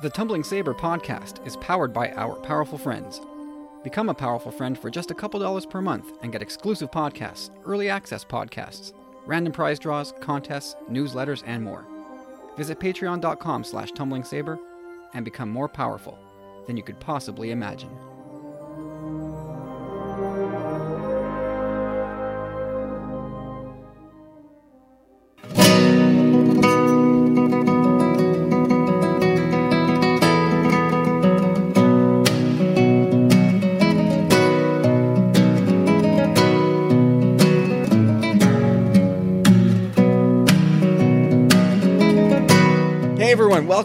The Tumbling Saber podcast is powered by our powerful friends. Become a powerful friend for just a couple dollars per month and get exclusive podcasts, early access podcasts, random prize draws, contests, newsletters, and more. Visit patreon.com slash tumblingsaber and become more powerful than you could possibly imagine.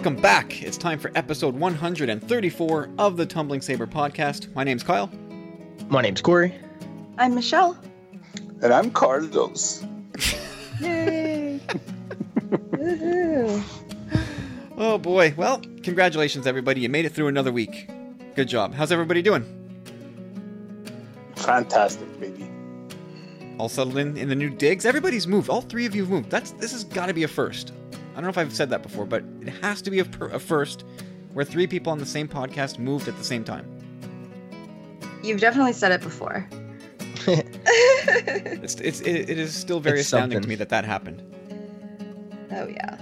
Welcome back. It's time for episode 134 of the Tumbling Saber podcast. My name's Kyle. My name's Corey. I'm Michelle. And I'm Carlos. Yay! Oh boy. Well, congratulations everybody. You made it through another week. Good job. How's everybody doing? Fantastic, baby. All settled in in the new digs? Everybody's moved. All three of you have moved. That's this has got to be a first. I don't know if I've said that before, but it has to be a, per- a first where three people on the same podcast moved at the same time. You've definitely said it before. It's it's it, it is still very It's astounding to me that that happened. oh yeah.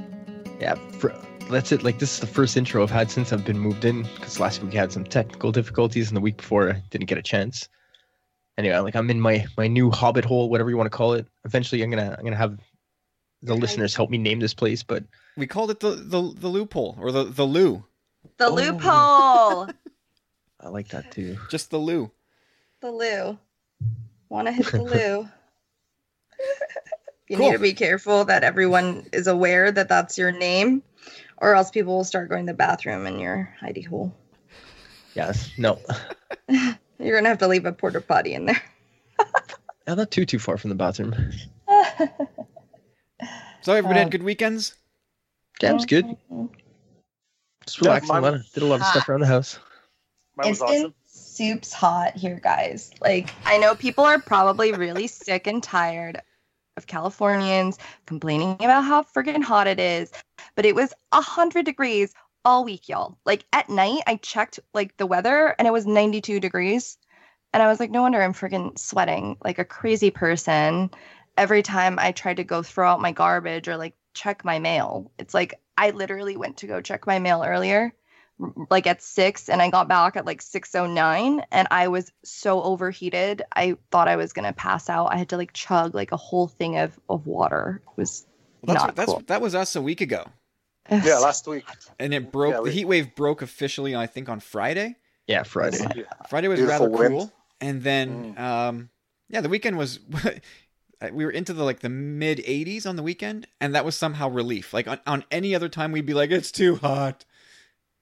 Yeah, for, that's it. Like this is the first intro I've had since I've been moved in. Because last week I had some technical difficulties, and the week before I didn't get a chance. Anyway, like I'm in my my new hobbit hole, whatever you want to call it. Eventually, I'm gonna I'm gonna have the listeners help me name this place. But We called it the the, the loophole or the the loo. The Oh. loophole. I like that too. Just the loo. the loo. Want to hit the loo. you Cool. need to be careful that everyone is aware that that's your name, or else people will start going to the bathroom in your hidey hole. Yes. No. You're gonna have to leave a porta potty in there. Yeah, not too too far from the bathroom. So everybody Um, had good weekends. Yeah, it was good. Just Yeah, relaxing. mine a lot of, did a lot of stuff around the house. Mine was It's been awesome. soups hot here, guys. Like, I know people are probably really sick and tired of Californians complaining about how freaking hot it is, but it was 100 degrees all week, y'all. Like, at night, I checked like the weather and it was 92 degrees. And I was like, no wonder I'm freaking sweating like a crazy person every time I tried to go throw out my garbage or like check my mail. It's like I literally went to go check my mail earlier like at six and I got back at like 609 and I was so overheated. I thought I was gonna pass out. I had to like chug like a whole thing of, of water. It was Well, that's not that's cool. that was us a week ago, Yeah, last week. and it broke. Yeah, we- the heat wave broke officially, I think, on Friday. Yeah, Friday. Friday was Beautiful rather wind. cool, and then um, yeah, the weekend was. we were into the like the mid 80s on the weekend, and that was somehow relief. Like on, on any other time, we'd be like, it's too hot.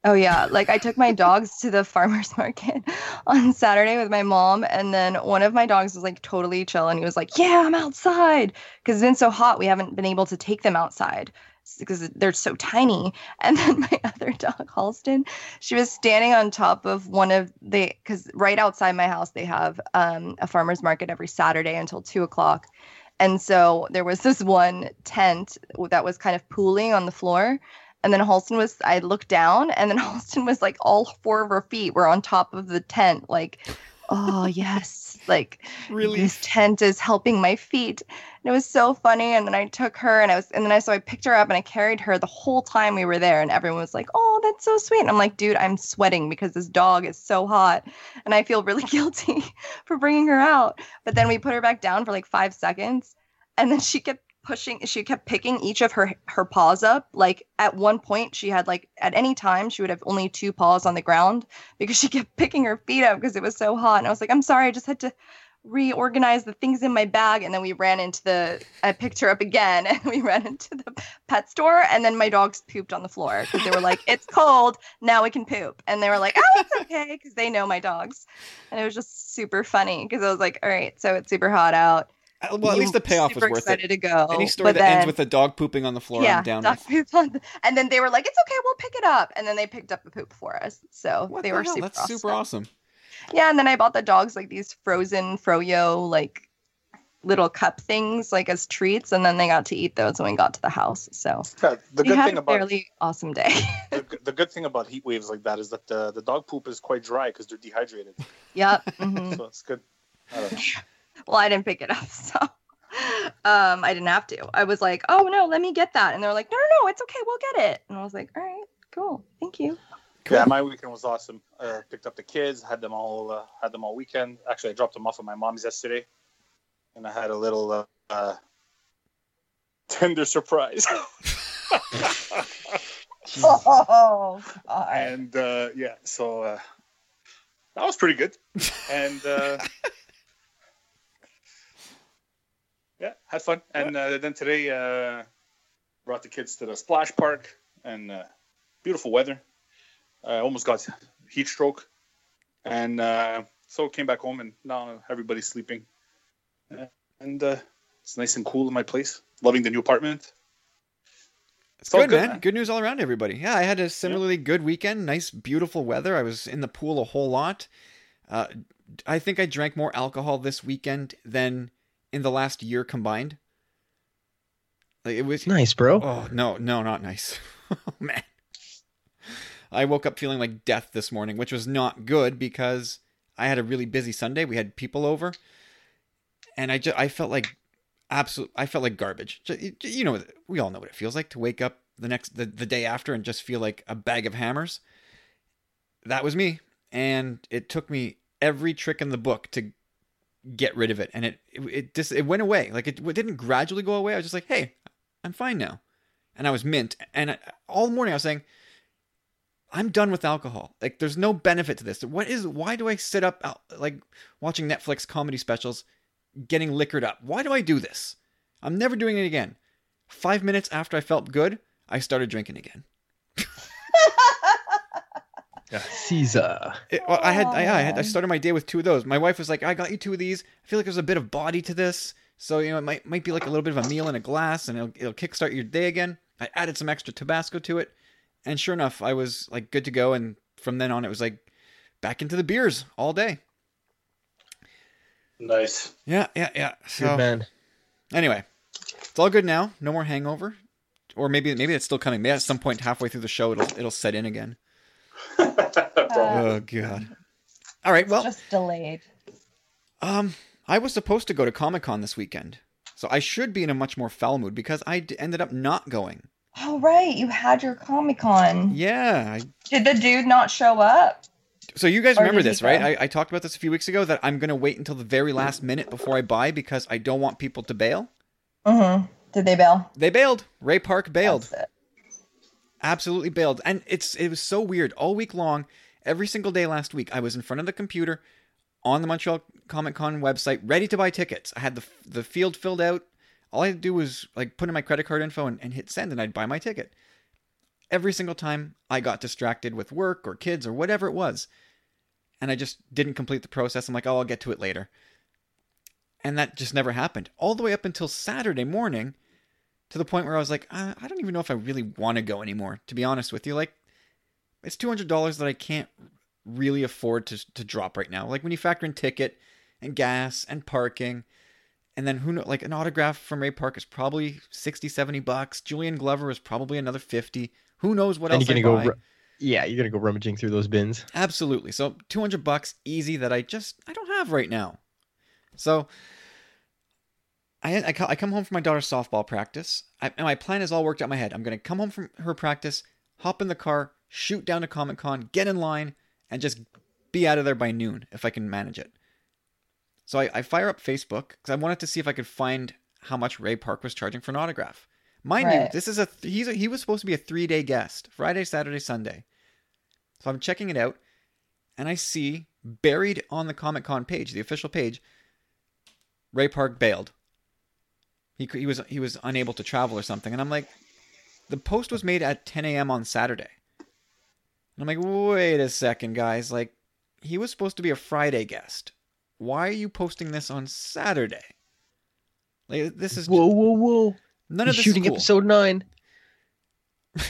Oh yeah, like I took my dogs to the farmers market on Saturday with my mom, and then one of my dogs was like totally chill, and he was like, "Yeah, I'm outside," because it's been so hot, we haven't been able to take them outside because they're so tiny. And then my other dog, Halston, she was standing on top of one of the because right outside my house they have um, a farmers market every Saturday until two o'clock, and so there was this one tent that was kind of pooling on the floor. And then Halston was, I looked down, and then Halston was like, all four of her feet were on top of the tent. Like, oh, yes. Like, Really? this tent is helping my feet. And it was so funny. And then I took her, and I was, and then I, so I picked her up and I carried her the whole time we were there. And everyone was like, oh, that's so sweet. And I'm like, dude, I'm sweating because this dog is so hot. And I feel really guilty for bringing her out. But then we put her back down for like five seconds. And then she kept pushing she kept picking each of her her paws up. Like at one point she had like at any time she would have only two paws on the ground because she kept picking her feet up because it was so hot. And i was like i'm sorry i just had to reorganize the things in my bag. And then we ran into the i picked her up again and we ran into the pet store. And then my dogs pooped on the floor because they were like it's cold. Now we can poop. And they were like oh it's okay because they know my dogs. And it was just super funny because i was like all right so it's super hot out Well, at least the payoff was super worth excited it. to go. Any story but that ends with a dog pooping on the floor, yeah, I'm down dog with. on the- and then they were like, "It's okay, we'll pick it up," and then they picked up the poop for us. So What they the were hell? super That's awesome. super awesome. Yeah, and then I bought the dogs like these frozen froyo like little cup things like as treats, and then they got to eat those when we got to the house. So Yeah, the good had thing a about fairly awesome day. the, the good thing about heat waves like that is that the, the dog poop is quite dry because they're dehydrated. yep. mhm. So it's good. I don't know. Well, I didn't pick it up, so um, I didn't have to. I was like, "Oh no, let me get that," and they're like, "No, no, no, it's okay, we'll get it." And I was like, "All right, cool, thank you." Yeah, my weekend was awesome. Uh, picked up the kids, had them all uh, had them all weekend. Actually, I dropped them off at my mom's yesterday, and I had a little uh, uh, tender surprise. Oh, God. and uh, yeah, so uh, that was pretty good. And uh, yeah, had fun. And uh, then today, uh, brought the kids to the splash park and uh, beautiful weather. I almost got heat stroke, and uh, so came back home, and now everybody's sleeping. And uh, it's nice and cool in my place. Loving the new apartment. It's all good, good, man. man. Good news all around, everybody. Yeah, I had a similarly good weekend. Nice, beautiful weather. I was in the pool a whole lot. Uh, I think I drank more alcohol this weekend than in the last year combined. Like it was. Nice, bro. Oh no, no, not nice. oh man. I woke up feeling like death this morning, which was not good because I had a really busy Sunday. We had people over, and I just I felt like absolute. I felt like garbage. You know, we all know what it feels like to wake up the next the, the day after and just feel like a bag of hammers. That was me, and it took me every trick in the book to get rid of it, and it it, it just it went away. Like it, it didn't gradually go away. I was just like, hey, I'm fine now, and I was mint. And I, all morning I was saying. I'm done with alcohol. Like, there's no benefit to this. What is? Why do I sit up like watching Netflix comedy specials, getting liquored up? Why do I do this? I'm never doing it again. Five minutes after I felt good, I started drinking again. Caesar. It, well, I had, I, I had, I started my day with two of those. My wife was like, "I got you two of these. I feel like there's a bit of body to this, so you know, it might might be like a little bit of a meal in a glass, and it'll it'll kickstart your day again." I added some extra Tabasco to it, and sure enough, I was like good to go. And from then on, it was like back into the beers all day. Nice. Yeah, yeah, yeah. So Good man. anyway, it's all good now. No more hangover, or maybe maybe it's still coming. Maybe at some point halfway through the show, it'll it'll set in again. Oh god. All right. Well, just delayed. Um, I was supposed to go to Comic Con this weekend, so I should be in a much more foul mood because I d- ended up not going. Oh right, you had your Comic Con. Yeah. I, Did the dude not show up? so you guys Or remember this, right? I, I talked about this a few weeks ago that I'm gonna wait until the very last minute before I buy because I don't want people to bail. Mm-hmm. Did they bail? They bailed. Ray Park bailed. That's it. Absolutely bailed. And it's it was so weird. All week long, every single day last week, I was in front of the computer on the Montreal Comic Con website, ready to buy tickets. I had the the field filled out. All I had to do was like put in my credit card info and, and hit send, and I'd buy my ticket. Every single time I got distracted with work or kids or whatever it was, and I just didn't complete the process. I'm like, oh, I'll get to it later. And that just never happened. All the way up until Saturday morning, to the point where I was like, uh, I don't even know if I really want to go anymore. To be honest with you, like, it's two hundred dollars that I can't really afford to to drop right now. Like when you factor in ticket and gas and parking, and then who know, like an autograph from Ray Park is probably 60, 70 bucks. Julian Glover is probably another fifty. Who knows what else? and else you're gonna buy? go. Yeah, you're gonna go rummaging through those bins. Absolutely. So 200 bucks easy that I just I don't have right now. So I I, I come home from my daughter's softball practice. I, and my plan is all worked out in my head. I'm going to come home from her practice, hop in the car, shoot down to Comic Con, get in line, and just be out of there by noon if I can manage it. So I, I fire up Facebook because I wanted to see if I could find how much Ray Park was charging for an autograph. Mind you, this is a he's a, he was supposed to be a three day guest, Friday, Saturday, Sunday. So I'm checking it out, and I see buried on the Comic Con page, the official page, Ray Park bailed. He he was he was unable to travel or something, and I'm like, the post was made at 10 a.m. on Saturday. And I'm like, wait a second, guys. Like, he was supposed to be a Friday guest. Why are you posting this on Saturday? Like, this is Whoa, whoa, whoa! none He's of this shooting is cool. episode nine.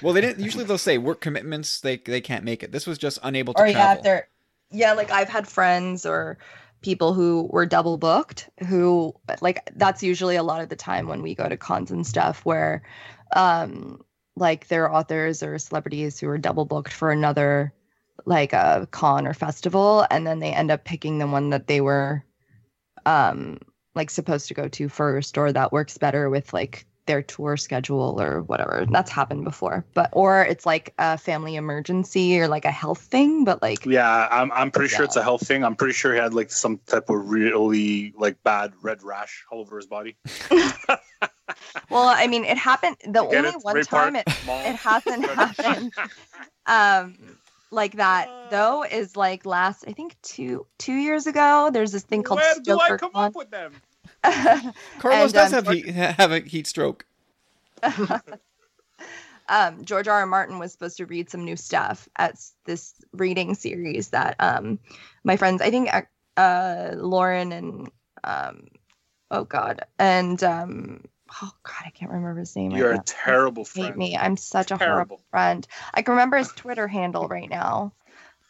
Well, they didn't. Usually they'll say work commitments. They they can't make it. This was just unable to Or travel. if they're yeah, like I've had friends or people who were double booked who like that's usually a lot of the time when we go to cons and stuff where um like there are authors or celebrities who are double booked for another like a con or festival and then they end up picking the one that they were um like supposed to go to first or that works better with like their tour schedule or whatever. That's happened before. But or it's like a family emergency or like a health thing, but like Yeah, I'm I'm pretty sure it's a health thing. I'm pretty sure he had like some type of really like bad red rash all over his body. well, I mean it happened the get only one time it it hasn't happened um like that though is like last I think two two years ago. There's this thing called Where do I come StokerCon. up with them? Carlos And, does um, have heat, have a heat stroke. um, George R. R. Martin was supposed to read some new stuff at this reading series that um, my friends, I think uh, Lauren and um, oh god, and um, oh god, I can't remember his name. You're right a now. terrible Hate friend. me. I'm such a horrible friend. I can remember his Twitter handle right now.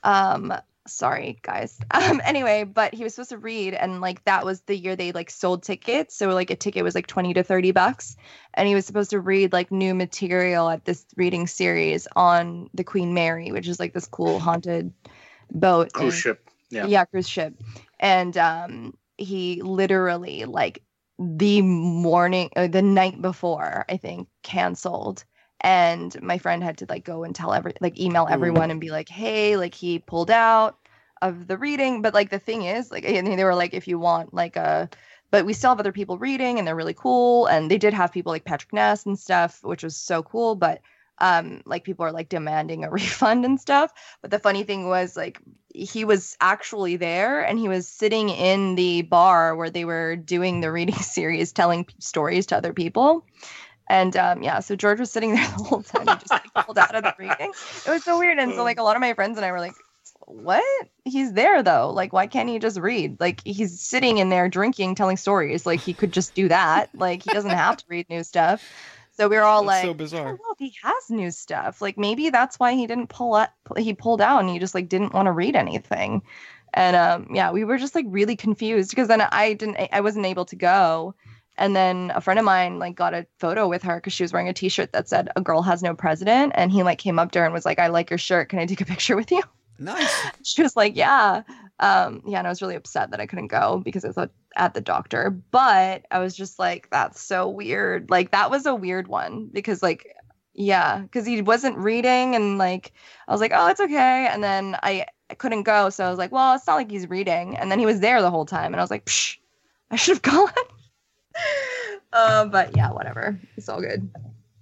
Um, sorry guys. Um, anyway, but he was supposed to read, and like that was the year they like sold tickets. So like a ticket was like twenty to thirty bucks, and he was supposed to read like new material at this reading series on the Queen Mary, which is like this cool haunted boat. Cruise in- ship. Yeah. yeah cruise ship and um he literally like the morning uh, the night before i think canceled and my friend had to like go and tell every like email everyone and be like hey like he pulled out of the reading. But like the thing is like and they were like if you want like a but we still have other people reading and they're really cool. And they did have people like patrick ness and stuff which was so cool. But um like people are like demanding a refund and stuff. But the funny thing was like he was actually there and he was sitting in the bar where they were doing the reading series telling stories to other people and um yeah so george was sitting there the whole time he just like pulled out of the reading it was so weird and so like a lot of my friends and i were like what he's there though like why can't he just read like he's sitting in there drinking telling stories like he could just do that like he doesn't have to read new stuff so we were all That's like so bizarre. "Oh, look, he has new stuff. Like maybe that's why he didn't pull up. He pulled out and he just like didn't want to read anything. And um, yeah, we were just like really confused because then I didn't, I wasn't able to go. And then a friend of mine like got a photo with her because she was wearing a T-shirt that said "A girl has no president," and he like came up to her and was like, "I like your shirt. Can I take a picture with you?" Nice. she was like, "Yeah." Um, yeah, and I was really upset that I couldn't go because I was at- the doctor. But I was just like, "That's so weird." Like that was a weird one because like, yeah, because he wasn't reading, and like I was like, "Oh, it's okay," and then I, I couldn't go, so I was like, "Well, it's not like he's reading," and then he was there the whole time, and I was like, Psh, "I should have gone." uh, but yeah, whatever. It's all good.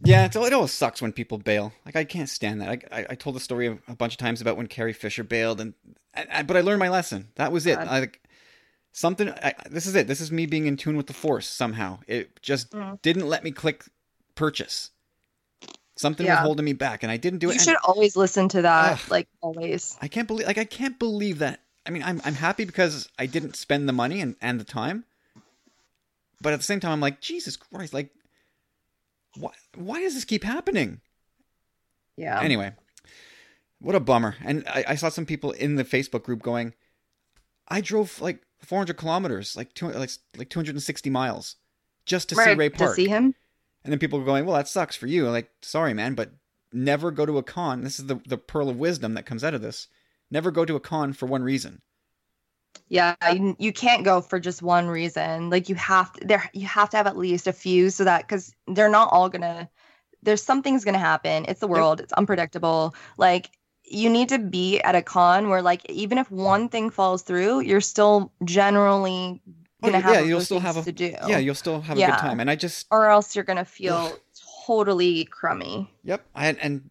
Yeah, it's, it always sucks when people bail. Like I can't stand that. I, I, I told the story a, a bunch of times about when Carrie Fisher bailed, and I, I, but I learned my lesson. That was it. I, like something. I, this is it. This is me being in tune with the force somehow. It just Mm. didn't let me click purchase. Something was holding me back, and I didn't do You it. and should always listen to that, Ugh. like always. I can't believe. Like I can't believe that. I mean, I'm I'm happy because I didn't spend the money and and the time. But at the same time, I'm like, Jesus Christ! Like, why why does this keep happening? Yeah. Anyway, what a bummer. And I, I saw some people in the Facebook group going, I drove like 400 kilometers, like two, like like 260 miles, just to see Ray Park. To see him. And then people were going, well, that sucks for you. Like, sorry, man, but never go to a con. This is the the pearl of wisdom that comes out of this. Never go to a con for one reason. Yeah, you, you can't go for just one reason. Like you have to there you have to have at least a few so that cuz they're not all going to there's something's going to happen. It's the world. It's unpredictable. Like you need to be at a con where like even if one thing falls through, you're still generally Oh, going to yeah, have yeah, you'll still have a- to do. Yeah, you'll still have a Yeah. good time. And I just, or else you're going to feel totally crummy. yep, I and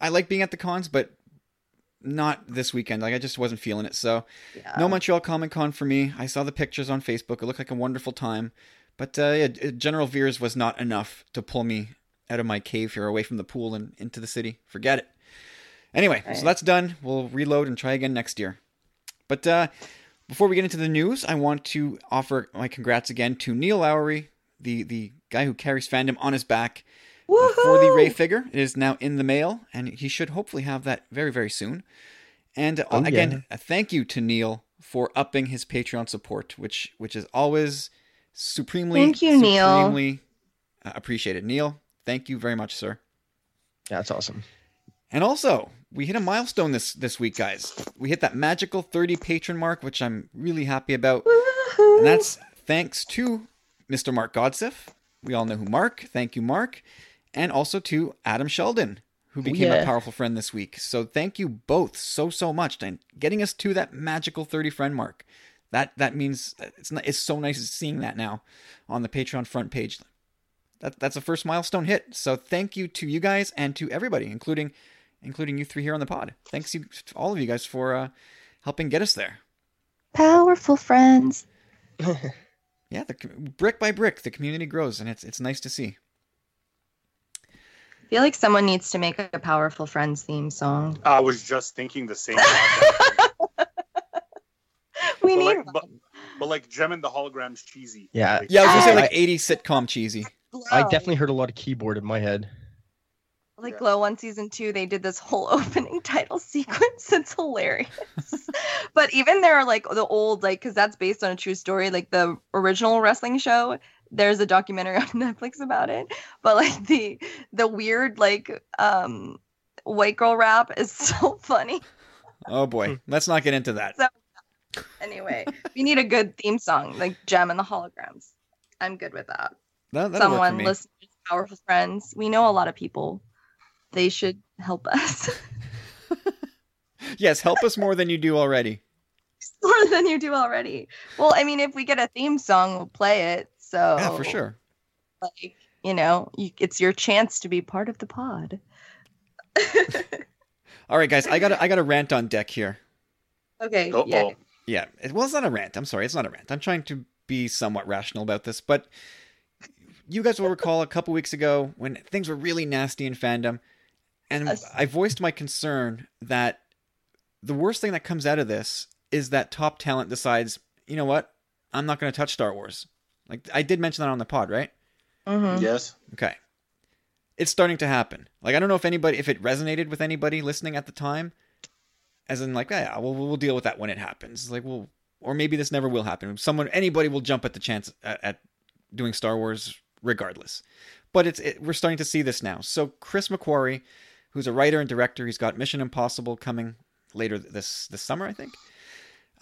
I like being at the cons, but not this weekend. Like I just wasn't feeling it. So Yeah. no Montreal Comic Con for me. I saw the pictures on Facebook. It looked like a wonderful time, but uh, yeah, General Veers was not enough to pull me out of my cave here, away from the pool and into the city. Forget it. Anyway, Right. so that's done. We'll reload and try again next year. But uh, before we get into the news, I want to offer my congrats again to Neil Lowry, the the guy who carries fandom on his back uh, for the Ray figure. It is now in the mail, and he should hopefully have that very, very soon. And uh, Oh, again, yeah. a thank you to Neil for upping his Patreon support, which which is always supremely Thank you, Neil. supremely uh, appreciated. Neil, thank you very much, sir. Yeah, that's awesome. And also, we hit a milestone this this week, guys. We hit that magical 30 patron mark, which I'm really happy about. Woohoo. And that's thanks to Mr. Mark Godsif. We all know who Mark. Thank you, Mark. And also to Adam Sheldon, who became a powerful friend this week. So thank you both so so much and getting us to that magical 30 friend mark. That that means it's not, it's so nice seeing that now on the Patreon front page. That that's a first milestone hit. So thank you to you guys and to everybody, including including you three here on the pod. Thanks you to all of you guys for uh, helping get us there. Powerful friends. yeah, the brick by brick, the community grows, and it's it's nice to see. I feel like someone needs to make a powerful friends theme song. I was just thinking the same. thing. We but, need like, but, but like Jem and the holograms cheesy. Yeah. Like, Yeah, I was gonna say like 80 sitcom cheesy. I definitely heard a lot of keyboard in my head. like Yeah. Glow One season two. They did this whole opening title sequence. It's hilarious. but even there are like the old like because that's based on a true story. Like the original wrestling show. There's a documentary on Netflix about it. But like the the weird like um white girl rap is so funny. Oh boy, let's not get into that. So- Anyway, we need a good theme song like Jem and the Holograms. I'm good with that. That, that'll work for Someone me. listen to powerful friends. We know a lot of people. They should help us Yes, help us more than you do already. more than you do already. Well, I mean, if we get a theme song, we'll play it. So Yeah, for sure. Like, you know, you, it's your chance to be part of the pod. All right, guys, I got I got a rant on deck here. okay. Uh-oh. Yeah. Yeah, it, well, it's not a rant. I'm sorry, it's not a rant. I'm trying to be somewhat rational about this, but you guys will recall a couple weeks ago when things were really nasty in fandom, and Yes. I voiced my concern that the worst thing that comes out of this is that top talent decides, you know what, I'm not going to touch Star Wars. Like I did mention that on the pod, right? Mhm. Yes. Okay. It's starting to happen. Like I don't know if anybody if it resonated with anybody listening at the time. As in like, yeah, we'll we'll deal with that when it happens. Like well or maybe this never will happen. Someone anybody will jump at the chance at, at doing Star Wars regardless. But it's it, we're starting to see this now. So Chris McQuarrie, who's a writer and director, he's got Mission Impossible coming later this this summer, I think.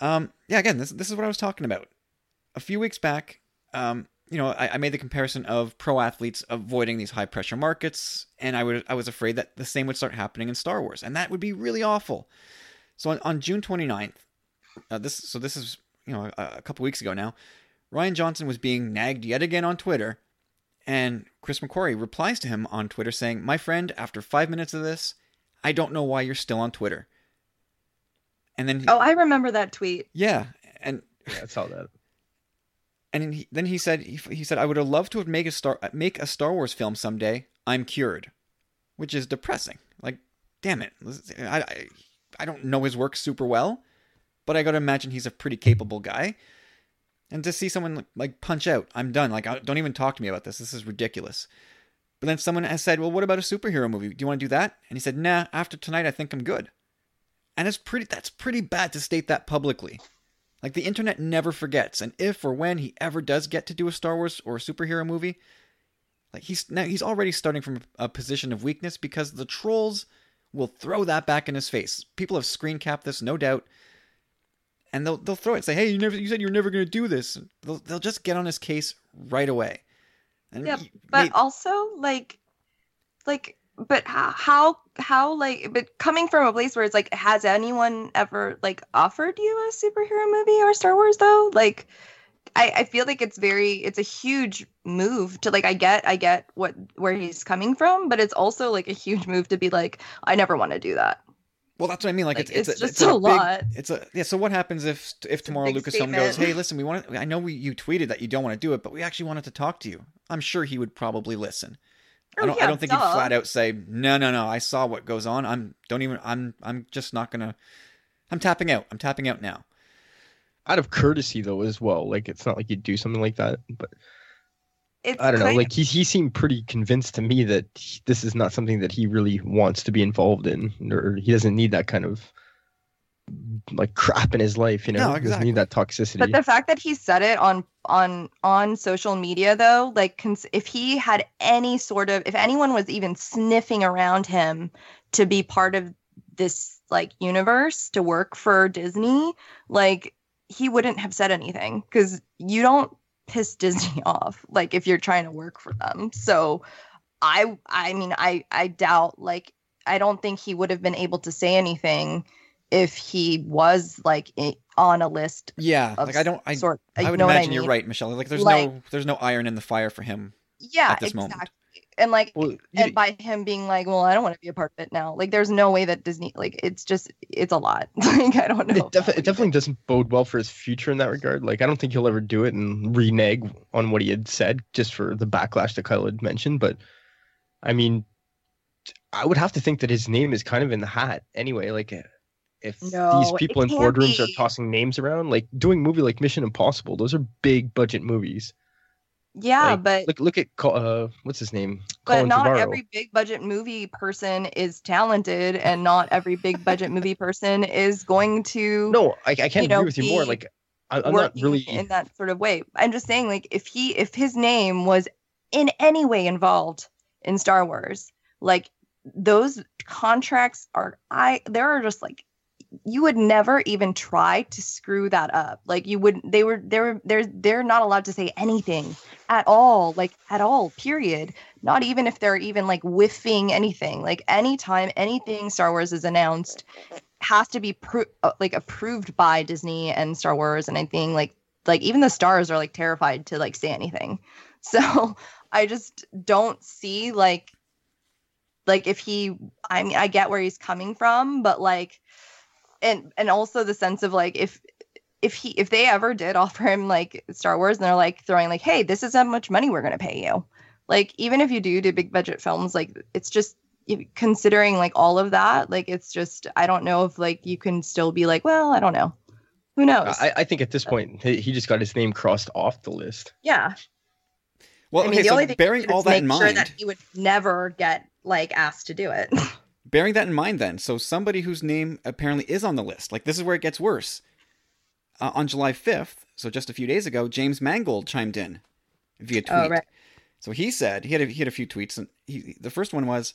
Um, yeah, again, this this is what I was talking about. A few weeks back, um, you know, I, I made the comparison of pro athletes avoiding these high pressure markets, and I would I was afraid that the same would start happening in Star Wars, and that would be really awful. So on, on June 29th, uh, this so this is you know a, a couple weeks ago now, Rian Johnson was being nagged yet again on Twitter, and Chris McQuarrie replies to him on Twitter saying, "My friend, after five minutes of this, I don't know why you're still on Twitter." And then he- Oh, I remember that tweet. yeah, and Yeah, I saw that. And then he, said he, said I would have loved to have make a star make a Star Wars film someday. I'm cured, which is depressing. Like, damn it, I, I, I don't know his work super well, but I got to imagine he's a pretty capable guy. And to see someone like punch out, I'm done. Like, don't even talk to me about this. This is ridiculous. But then someone has said, "Well, what about a superhero movie? Do you want to do that?" And he said, "Nah. After tonight, I think I'm good." And it's pretty. That's pretty bad to state that publicly. Like the internet never forgets, and if or when he ever does get to do a Star Wars or a superhero movie, like he's now he's already starting from a position of weakness because the trolls will throw that back in his face. People have screen capped this, no doubt, and they'll they'll throw it and say, "Hey, you never you said you were never going to do this." They'll they'll just get on his case right away. And Yeah, But also like like but how how how like but coming from a place where it's like has anyone ever like offered you a superhero movie or Star Wars though? Like I, I feel like it's very it's a huge move to like I get I get what where he's coming from, but it's also like a huge move to be like, I never want to do that. Well, that's what I mean. Like, Like, it's, it's a, just a, a big- lot. It's a yeah. So what happens if if a tomorrow big Lucasfilm goes, "Hey, listen, we want. To, I know we you tweeted that you don't want to do it, but we actually wanted to talk to you." I'm sure he would probably listen. I Oh, don't. I don't think he'd flat out say, "No, no, no. I saw what goes on. I'm don't even. I'm I'm just not gonna. I'm tapping out. I'm tapping out now." Out of courtesy, though, as well. Like it's not like you'd do something like that, but It's I don't know. kind Like he he seemed pretty convinced to me that he- this is not something that he really wants to be involved in, or he doesn't need that kind of like crap in his life. You know, No, He doesn't need that toxicity. But the fact that he said it on on on social media though, like cons- if he had any sort of if anyone was even sniffing around him to be part of this like universe to work for Disney, like he wouldn't have said anything cuz you don't piss Disney off like if you're trying to work for them. So I I mean I I doubt like I don't think he would have been able to say anything if he was like i- on a list Yeah, of like I don't. I, sort. I would know imagine I you're right, Michelle. Like there's Like- no there's no iron in the fire for him. Yeah, at this exactly. moment. And like, well, you- and by him being like, "Well, I don't want to be a part of it now." Like, there's no way that Disney. Like, it's just, it's a lot. like, I don't know. it, defi- it definitely doesn't bode well for his future in that regard. Like, I don't think he'll ever do it and renege on what he had said just for the backlash that Kyle had mentioned. But I mean, I would have to think that his name is kind of in the hat anyway. Like, if No, these people in boardrooms are tossing names around, like doing a movie like Mission Impossible, those are big budget movies. Yeah, like, but look, look at uh, what's his name? but Colin not Trevorrow. every big budget movie person is talented, and not every big budget movie person is going to No, I, I can't you know, agree with you more. Like, I, I'm not really. in that sort of way. I'm just saying, like, if he, if his name was in any way involved in Star Wars, like those contracts are, I, there are just like, you would never even try to screw that up. Like you would, they were, they were, they're, they're not allowed to say anything at all, like at all, period. Not even if they're even like whiffing anything. Like anytime anything Star Wars is announced, has to be pro- uh, like approved by Disney and Star Wars and anything like like even the stars are like terrified to like say anything. So I just don't see like like if he I mean I get where he's coming from, but like and and also the sense of like if if he if they ever did offer him like Star Wars and they're like throwing like, hey, this is how much money we're gonna pay you. Like even if you do do big budget films, like it's just considering like all of that, like it's just I don't know if like you can still be like, well, I don't know. Who knows? I, I think at this point he, he just got his name crossed off the list. yeah. Well, I mean, okay, the so only thing bearing all is that in make sure mind, that he would never get like asked to do it. bearing that in mind, then, so somebody whose name apparently is on the list, like this is where it gets worse. Uh, on July 5th, so just a few days ago, James Mangold chimed in via tweet. Oh, right. So he said he had a, he had a few tweets, and he, the first one was,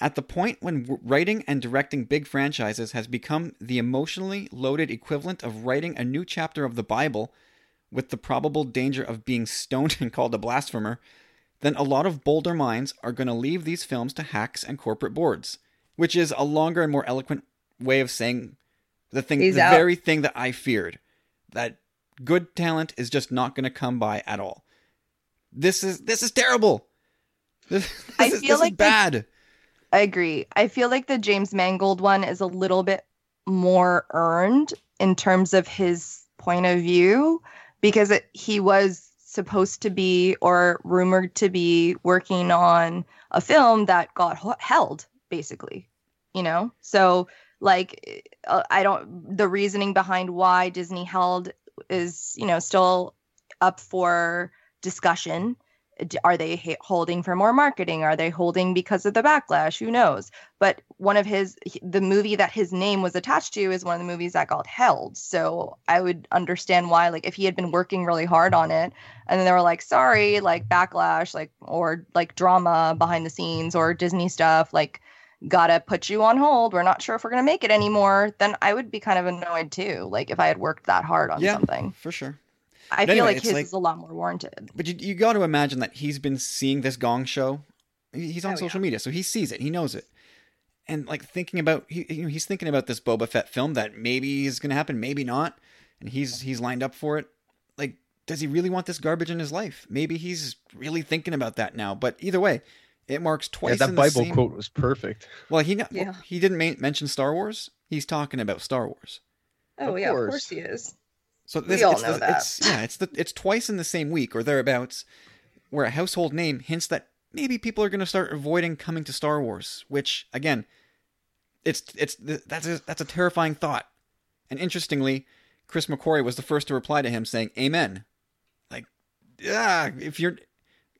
"At the point when writing and directing big franchises has become the emotionally loaded equivalent of writing a new chapter of the Bible, with the probable danger of being stoned and called a blasphemer, then a lot of bolder minds are going to leave these films to hacks and corporate boards." Which is a longer and more eloquent way of saying the thing, He's the out. very thing that I feared, that good talent is just not going to come by at all. This is this is terrible. This, this I is, feel this is like the- bad. I agree. I feel like the James Mangold one is a little bit more earned in terms of his point of view because it, he was supposed to be or rumored to be working on a film that got held basically you know? So like uh, i don't the reasoning behind why disney held is you know still up for discussion. Are they holding for more marketing? Are they holding because of the backlash? Who knows? But one of his the movie that his name was attached to is one of the movies that got held. So i would understand why like if he had been working really hard on it and then they were like sorry like backlash like or like drama behind the scenes or disney stuff like gotta put you on hold we're not sure if we're gonna make it anymore then i would be kind of annoyed too like if i had worked that hard on Yeah. something For sure. i But feel anyway, like his like- is a lot more warranted But you, you got to imagine that he's been seeing this Gong show. He's on Oh, social media, so he sees it. He knows it. And like thinking about he, you know, he's thinking about this Boba Fett film that maybe is going to happen, maybe not. And he's he's lined up for it. Like does he really want this garbage in his life? Maybe he's really thinking about that now. But either way, it marks twice. Yeah, twice that in the Bible same- quote was perfect. Well, he Yeah. well, he didn't ma- mention Star Wars. He's talking about Star Wars. oh Of yeah of course. course he is So We all it's, know the- that. it's yeah, it's the it's twice in the same week or thereabouts, where a household name hints that maybe people are going to start avoiding coming to Star Wars. Which again, it's it's that's a, that's a terrifying thought. And interestingly, Chris McQuarrie was the first to reply to him saying "Amen." Like, yeah, if you're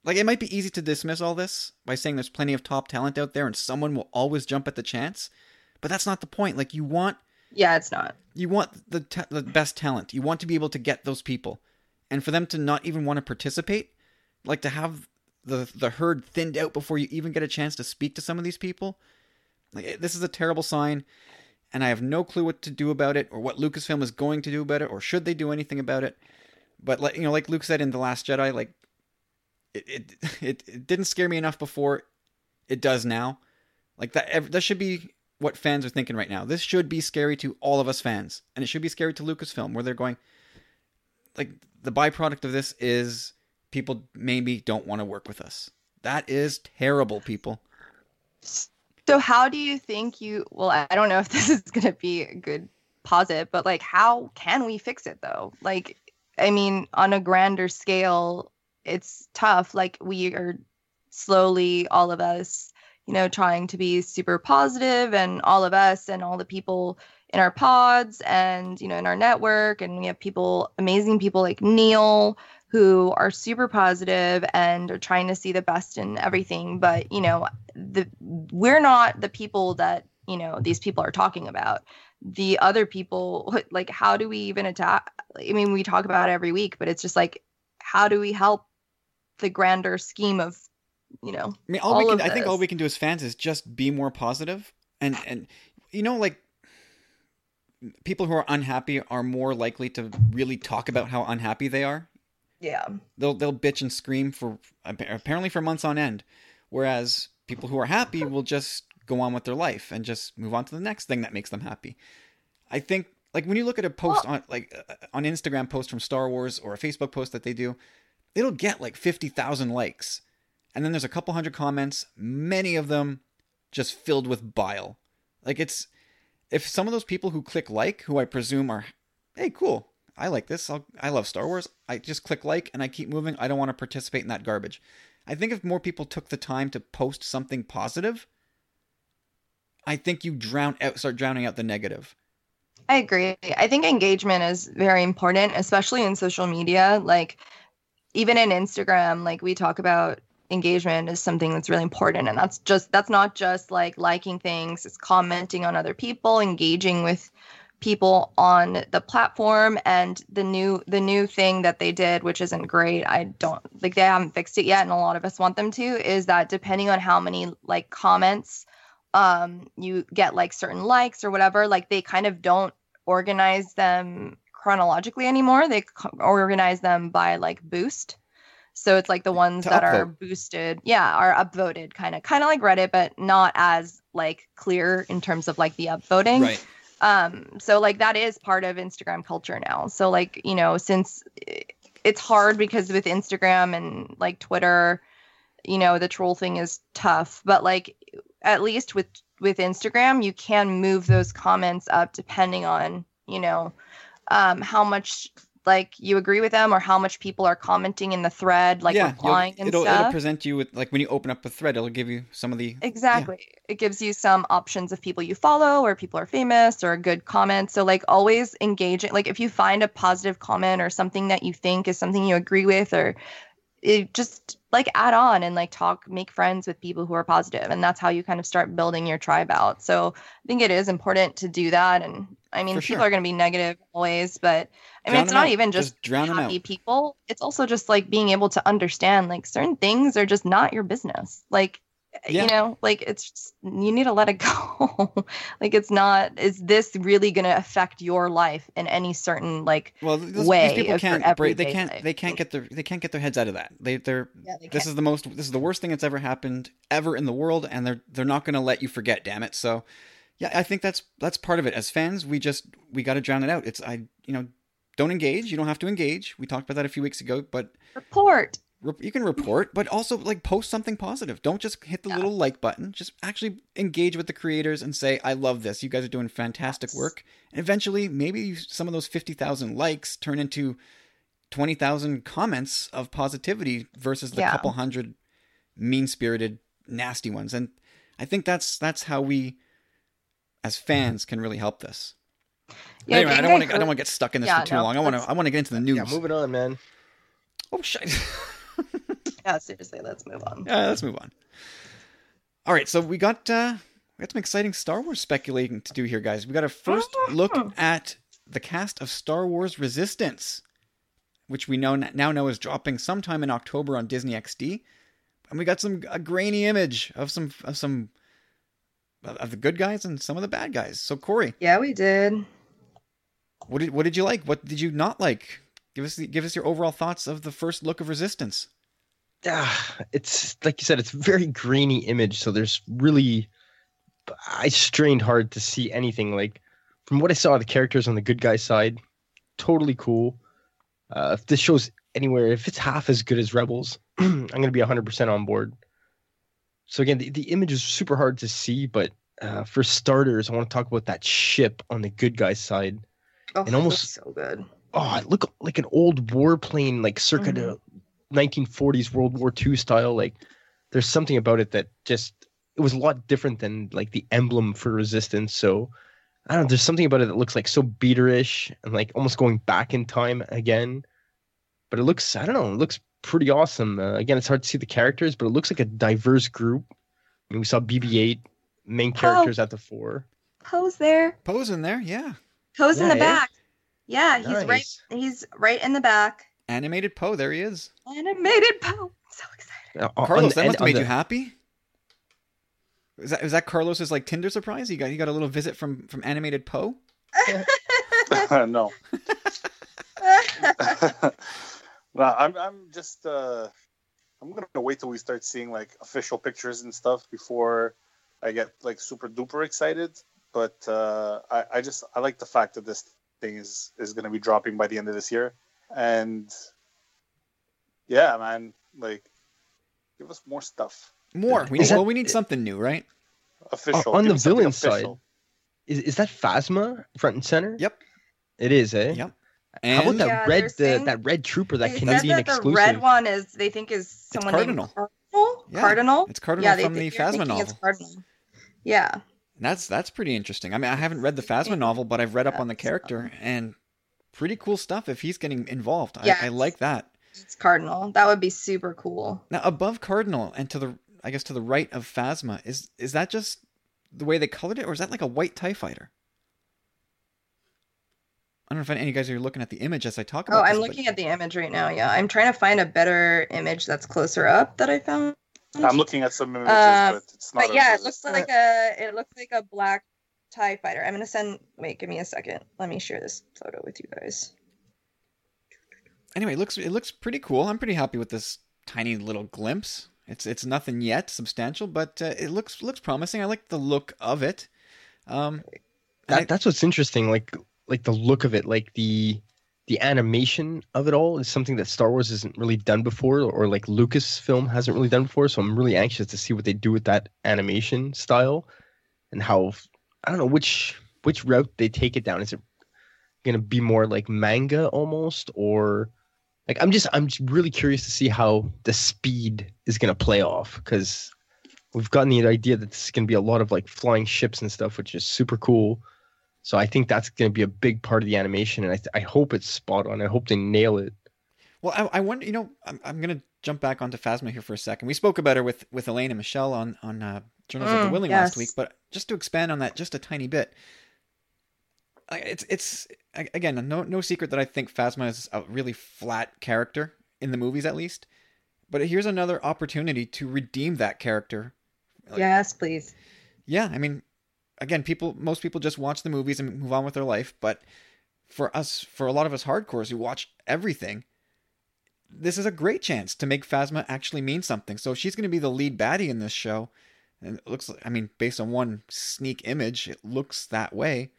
like, it might be easy to dismiss all this by saying there's plenty of top talent out there and someone will always jump at the chance, but that's not the point. Like, you want Yeah, it's not. You want the ta- the best talent. You want to be able to get those people, and for them to not even want to participate, like to have the the herd thinned out before you even get a chance to speak to some of these people. Like eh, this is a terrible sign, and I have no clue what to do about it or what Lucasfilm is going to do about it or should they do anything about it. But like you know, like Luke said in the Last Jedi, like it it it, it didn't scare me enough before. It does now. Like that that should be what fans are thinking right now. This should be scary to all of us fans, and it should be scary to Lucasfilm, where they're going. Like the byproduct of this is people maybe don't want to work with us. That is terrible, people. So how do you think you well I don't know if this is going to be a good positive, but like how can we fix it though? Like I mean on a grander scale it's tough. Like we are slowly all of us you know trying to be super positive and all of us and all the people in our pods and you know in our network. And we have people amazing people like Neil who are super positive and are trying to see the best in everything. But you know the we're not the people that you know these people are talking about. The other people like how do we even attack? I mean we talk about every week but it's just like how do we help the grander scheme of you know I mean, all, all we can, I think all we can do as fans is just be more positive, and and you know, like people who are unhappy are more likely to really talk about how unhappy they are. yeah They'll they'll bitch and scream for apparently for months on end, whereas people who are happy will just go on with their life and just move on to the next thing that makes them happy. I think like when you look at a post on like uh, on Instagram post from Star Wars or a Facebook post that they do, it'll get like 50,000 likes. And then there's a couple hundred comments, many of them just filled with bile. Like it's if some of those people who click like, who I presume are hey, cool. I like this. I'll, I love Star Wars. I just click like and I keep moving. I don't want to participate in that garbage. I think if more people took the time to post something positive, I think you drown out start drowning out the negative. I agree. I think engagement is very important, especially in social media. Like, even in Instagram, like we talk about engagement is something that's really important. And that's just, that's not just like liking things, it's commenting on other people, engaging with people on the platform and the new the new thing that they did which isn't great i don't like they haven't fixed it yet and a lot of us want them to is that depending on how many like comments um you get like certain likes or whatever like they kind of don't organize them chronologically anymore. They organize them by like boost. So it's like the ones that are boosted yeah are upvoted kind of kind of like reddit but not as like clear in terms of like the upvoting. Right. um so like that is part of instagram culture now. So like you know since it's hard because with instagram and like twitter you know the troll thing is tough. But like at least with with instagram you can move those comments up depending on you know um how much like you agree with them or how much people are commenting in the thread like yeah, replying and it'll, stuff it'll present you with like when you open up a thread, it'll give you some of the Exactly. It gives you some options of people you follow or people are famous or good comments. So like always engaging like if you find a positive comment or something that you think is something you agree with or it just like add on and like talk make friends with people who are positive and that's how you kind of start building your tribe out. So I think it is important to do that and I mean For people sure. are going to be negative always but I mean Drown it's not out. even just Just drown happy people. It's also just like being able to understand like certain things are just not your business. Like eh, Yeah. you know, like it's just, you need to let it go. like it's not is this really going to affect your life in any certain like well. Those, way these people can't break. They can't. life. They can't get their. They can't get their heads out of that. They. They're. yeah, they This is the most. This is the worst thing that's ever happened ever in the world, and they're they're not going to let you forget. Damn it! So, yeah, I think that's that's part of it. As fans, we just we got to drown it out. It's I you know, don't engage. You don't have to engage. We talked about that a few weeks ago, but report. Re- you can report, but also like post something positive. Don't just hit the Yeah. little like button. Just actually engage with the creators and say, "I love this. You guys are doing fantastic Yes. work." And eventually, maybe some of those fifty thousand likes turn into twenty thousand comments of positivity versus the Yeah. couple hundred mean-spirited, nasty ones. And I think that's that's how we, as fans, can really help this. Yeah, anyway, I don't want to. I don't want to get stuck in this Yeah, for too no, long. I want to. I want to get into the news. Yeah, moving on, man. oh shit. Yeah, seriously, let's move on. Yeah, let's move on. All right, so we got uh We got some exciting Star Wars speculating to do here, guys. We got a first look at the cast of Star Wars Resistance, which we know now know is dropping sometime in October on Disney XD, and we got some a grainy image of some of some of the good guys and some of the bad guys. So Corey, Yeah, we did. what did what did you like? What did you not like? Give us the, give us your overall thoughts of the first look of Resistance. Ah, it's like you said, it's very grainy image. So there's really, I strained hard to see anything. Like from what I saw, the characters on the good guy side, totally cool. Uh, if this shows anywhere, if it's half as good as Rebels, I'm gonna be 100% on board. So again, the, the image is super hard to see, but uh, for starters, I want to talk about that ship on the good guy side. Oh, And almost- looks so good. oh, it looked like an old warplane, like circa the 1940s World War II style. Like, there's something about it that just it was a lot different than like the emblem for Resistance. So, I don't know. There's something about it that looks like so beaterish and like almost going back in time again. But it looks, I don't know, it looks pretty awesome. Uh, again, it's hard to see the characters, but it looks like a diverse group. I mean, we saw BB-8 main characters at the fore. Poe's there. Poe's in there, yeah. Poe's in the eh? back. Yeah, he's right. He's right in the back. Animated Poe, there he is. Animated Poe. So excited. Uh, Carlos, the that end- must have made the- you happy. Is that is that Carlos's like Tinder surprise? He got he got a little visit from from animated Poe. no. no, I'm I'm just uh I'm gonna wait till we start seeing like official pictures and stuff before I get like super duper excited. But uh I, I just I like the fact that this thing is is gonna be dropping by the end of this year. And yeah, man, like give us more stuff. More. We Is need, that- well, we need something new, right? Official. on Give the us something villain side. Is is that Phasma front and center? Yep. It is, eh? Yep. How about that Yeah, red they're the, saying- that red trooper, that Canadian said that exclusive? the red one is they think is someone Cardinal. named Cardinal. Yeah, Cardinal. it's Cardinal yeah, they from the think- Phasma novel. Cardinal. Yeah. that's that's pretty interesting. I mean, I haven't read the Phasma novel, but I've read up on the character and pretty cool stuff. If he's getting involved, I, I like that. It's Cardinal. That would be super cool. Now, above Cardinal and to the I guess to the right of Phasma is is that just the way they colored it, or is that like a white Tie fighter? I don't know if any of you guys are looking at the image as I talk about. Oh, I'm this, but- looking at the image right now. Yeah, I'm trying to find a better image that's closer up that I found. I'm looking at some images, Uh, but it's not But yeah, it looks like a it looks like a black Tie fighter. I'm gonna send. Wait, give me a second. Let me share this photo with you guys. anyway, it looks it looks pretty cool. I'm pretty happy with this tiny little glimpse. It's it's nothing yet substantial, but uh, it looks looks promising. I like the look of it. Um, That, I- that's what's interesting. Like like the look of it, like the the animation of it all is something that Star Wars hasn't really done before, or like Lucasfilm hasn't really done before. So I'm really anxious to see what they do with that animation style and how I don't know which which route they take it down. Is it gonna be more like manga almost, or like I'm just I'm just really curious to see how the speed is gonna play off because we've gotten the idea that this is gonna be a lot of like flying ships and stuff, which is super cool. So I think that's going to be a big part of the animation, and I, th- I hope it's spot on. I hope they nail it. Well, I, I wonder. You know, I'm, I'm going to jump back onto Phasma here for a second. We spoke about her with with Elaine and Michelle on on uh, Journals of the Mm, Willing last week, but just to expand on that just a tiny bit, I- it's it's again no no secret that I think Phasma is a really flat character in the movies, at least. But here's another opportunity to redeem that character. Like- Yes, please. Yeah, I mean, again, people most people just watch the movies and move on with their life, but for us, for a lot of us hardcores who watch everything, this is a great chance to make Phasma actually mean something. So she's going to be the lead baddie in this show, and it looks like, I mean, based on one sneak image, it looks that way.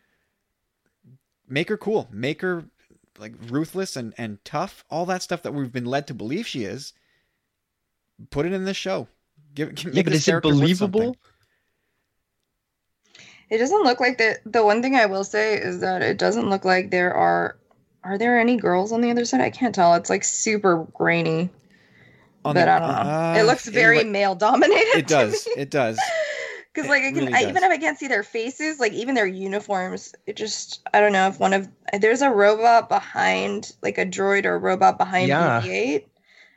Make her cool. Make her like ruthless and, and tough. All that stuff that we've been led to believe she is. Put it in this show. Give, give Yeah, make but is it believable? Something. It doesn't look like the the one thing I will say is that it doesn't look like there are are there any girls on the other side? I can't tell. It's like super grainy. On but the- I don't know. uh, it looks very anyway, male dominated. It does. It does. Because like I can, really I, even if I can't see their faces, like even their uniforms, it just I don't know if one of there's a robot behind, like a droid or a robot behind Yeah. BB-8,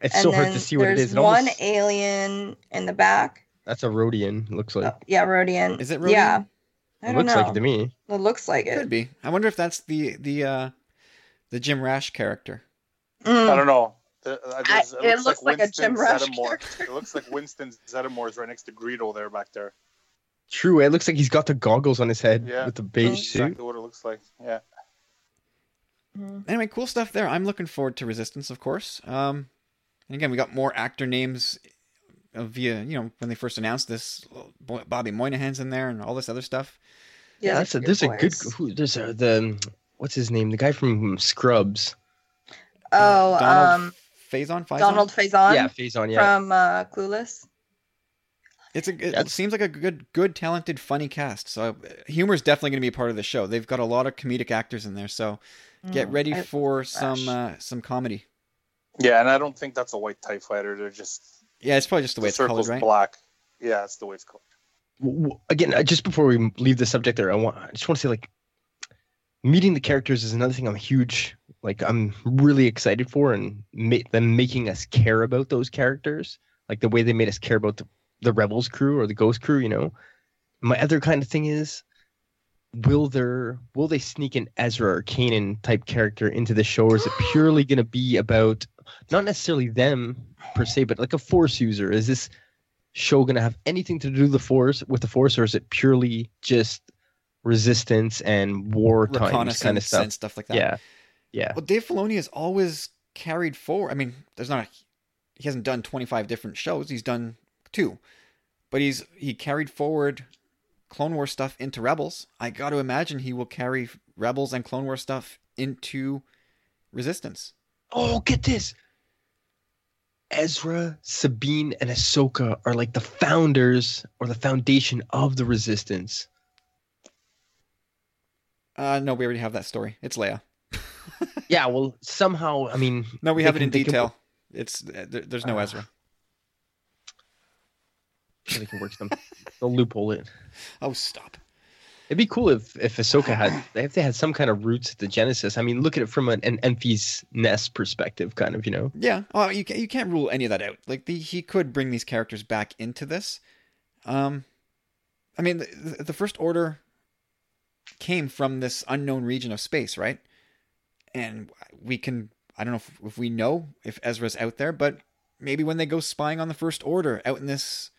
It's and so then hard to see what it there's is. It one almost, alien in the back, That's a Rodian. Looks like. Oh, yeah, Rodian. Is it Rodian? Yeah. I it looks know. like it to me. It looks like it. Could be. I wonder if that's the the uh the Jim Rash character. Mm. I don't know. The- uh, I- there's- it looks like a Jim Rash Zeddemore. character. It looks like Winston Zeddemore is right next to Greedo there back there. True. It looks like he's got the goggles on his head Yeah. with the beige Mm. suit. Exactly what it looks like. Yeah. Mm. Anyway, cool stuff there. I'm looking forward to Resistance, of course. Um, and again, we got more actor names via you know when they first announced this. Bobby Moynihan's in there and all this other stuff. Yeah, that's a, there's a good. Who, there's a the what's his name? The guy from Scrubs. Oh, Donald um, Faison. Faison? Donald Faison yeah, Faison. Yeah. from uh, Clueless. It's a. It That's- seems like a good, good, talented, funny cast. So uh, humor is definitely going to be a part of the show. They've got a lot of comedic actors in there. So get Mm, ready I- for Rash. some uh, some comedy. Yeah, and I don't think that's a white TIE fighter. They're just Yeah, it's probably just the way the it's colored, right? black. Yeah, it's the way it's colored. W- w- Again, just before we leave the subject there, I want I just want to say like meeting the characters is another thing I'm huge like I'm really excited for and ma- them making us care about those characters like the way they made us care about the, the rebels crew or the ghost crew you know my other kind of thing is will there will they sneak an ezra or kanan type character into the show or is it purely going to be about not necessarily them per se but like a force user is this show going to have anything to do with the force with the force or is it purely just resistance and war times kind of stuff and stuff like that. yeah yeah Well, Dave Filoni has always carried forward. I mean, there's not. A, he hasn't done 25 different shows. He's done two, but he's he carried forward Clone War stuff into Rebels. I got to imagine he will carry Rebels and Clone War stuff into Resistance. Oh get this ezra sabine and ahsoka are like the founders or the foundation of the resistance Uh, no, we already have that story. It's Leia. yeah well somehow i mean No, we have it in they can- detail. It's uh, there, there's no Ah. Ezra. they can work some they'll loophole it Oh, stop. It'd be cool if if Ahsoka had if they had some kind of roots at the Genesis. I mean, look at it from an, an Enfys Nest perspective, kind of, you know. Yeah. Oh, you can't, you can't rule any of that out. Like the he could bring these characters back into this. Um, I mean, the, the first order came from this unknown region of space, right? And we can I don't know if, if we know if Ezra's out there, but maybe when they go spying on the first order out in this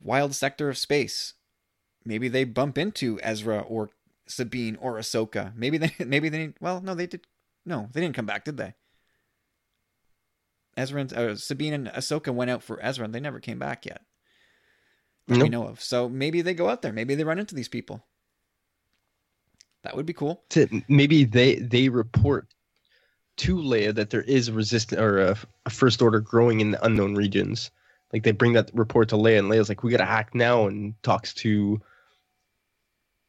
wild sector of space, maybe they bump into Ezra or Sabine or Ahsoka. Maybe they maybe they well no they did no they didn't come back did they? Ezra and uh, Sabine and Ahsoka went out for Ezra and they never came back yet. That we know of. So maybe they go out there. Maybe they run into these people. That would be cool. To, maybe they they report to Leia that there is resistance or a, a first order growing in the unknown regions. Like they bring that report to Leia, and Leia's like, "We gotta act now," and talks to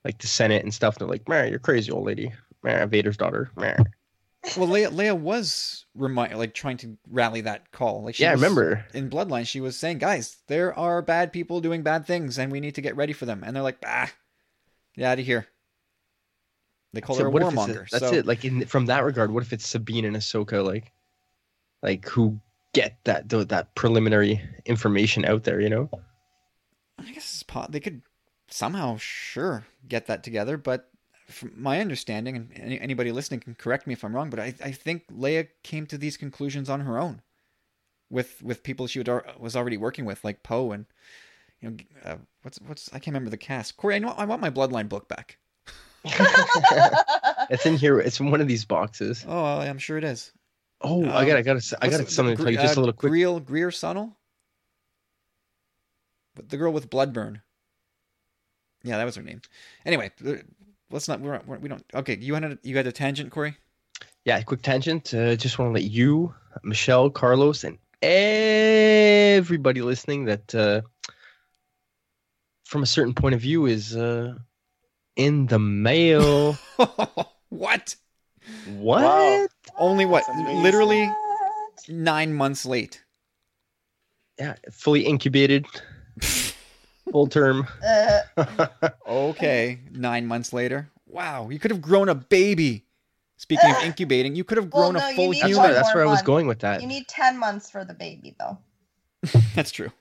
like the Senate and stuff. They're like, "Man, you're crazy, old lady. Man, Vader's daughter. Man." Well, Leia, Leia was remind like trying to rally that call. Like she Yeah, I remember. in Bloodline, she was saying, "Guys, there are bad people doing bad things, and we need to get ready for them." And they're like, "Ah, get out of here." They call So her a what if it's warmonger. that's so it. Like in from that regard, what if it's Sabine and Ahsoka, like, like who get that that preliminary information out there? You know. I guess it's po- they could somehow sure get that together, but from my understanding, and any, anybody listening can correct me if I'm wrong, but I, I think Leia came to these conclusions on her own, with with people she would, was already working with, like Poe and you know uh, what's what's I can't remember the cast. Corey, I know I want my Bloodline book back. It's in here. It's in one of these boxes. Oh, I'm sure it is. Oh, I Um, got, I got, to, I got something to tell you. Just a uh, little quick. Greer Greer Sonnel, But the girl with Bloodburn. Yeah, that was her name. Anyway, uh, let's not. We're, we're, we don't. Okay, you had a, you had a tangent, Corey. Yeah, quick tangent. Uh, just want to let you, Michelle, Carlos, and everybody listening that, uh, from a certain point of view, is uh, in the mail. what? what? Wow. Only what? Literally nine months late. Yeah, fully incubated, full term. Uh, Okay, nine months later. Wow, you could have grown a baby. Speaking of incubating, you could have Well, grown no, a full need That's human. where, one that's more where I was going with that. you need 10 months for the baby, though. That's true.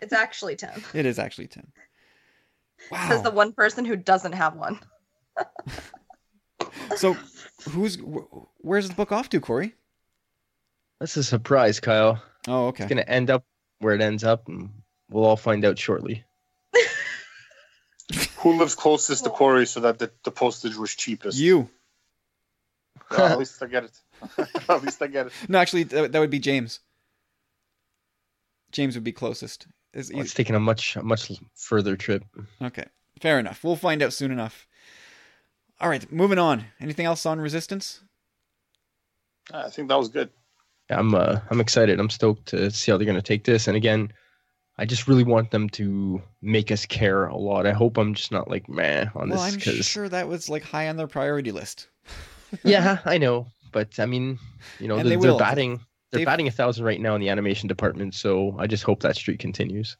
It's actually ten. It is actually ten. Wow. Says the one person who doesn't have one. So, who's wh- where's the book off to, Corey? That's a surprise, Kyle. Oh, okay. It's gonna end up where it ends up, and we'll all find out shortly. Who lives closest to Corey so that the, the postage was cheapest? You. Well, at least I get it. at least I get it. No, actually, that, that would be James. James would be closest. Is- Well, it's taking a much a much further trip. Okay, fair enough. We'll find out soon enough. All right, moving on. Anything else on Resistance? I think that was good. I'm uh, I'm excited. I'm stoked to see how they're gonna take this. And again, I just really want them to make us care a lot. I hope I'm just not like meh on this. Well, this I'm because sure that was like high on their priority list. yeah, I know, but I mean, you know, they're, they they're batting they're They've- batting a thousand right now in the animation department. So I just hope that streak continues.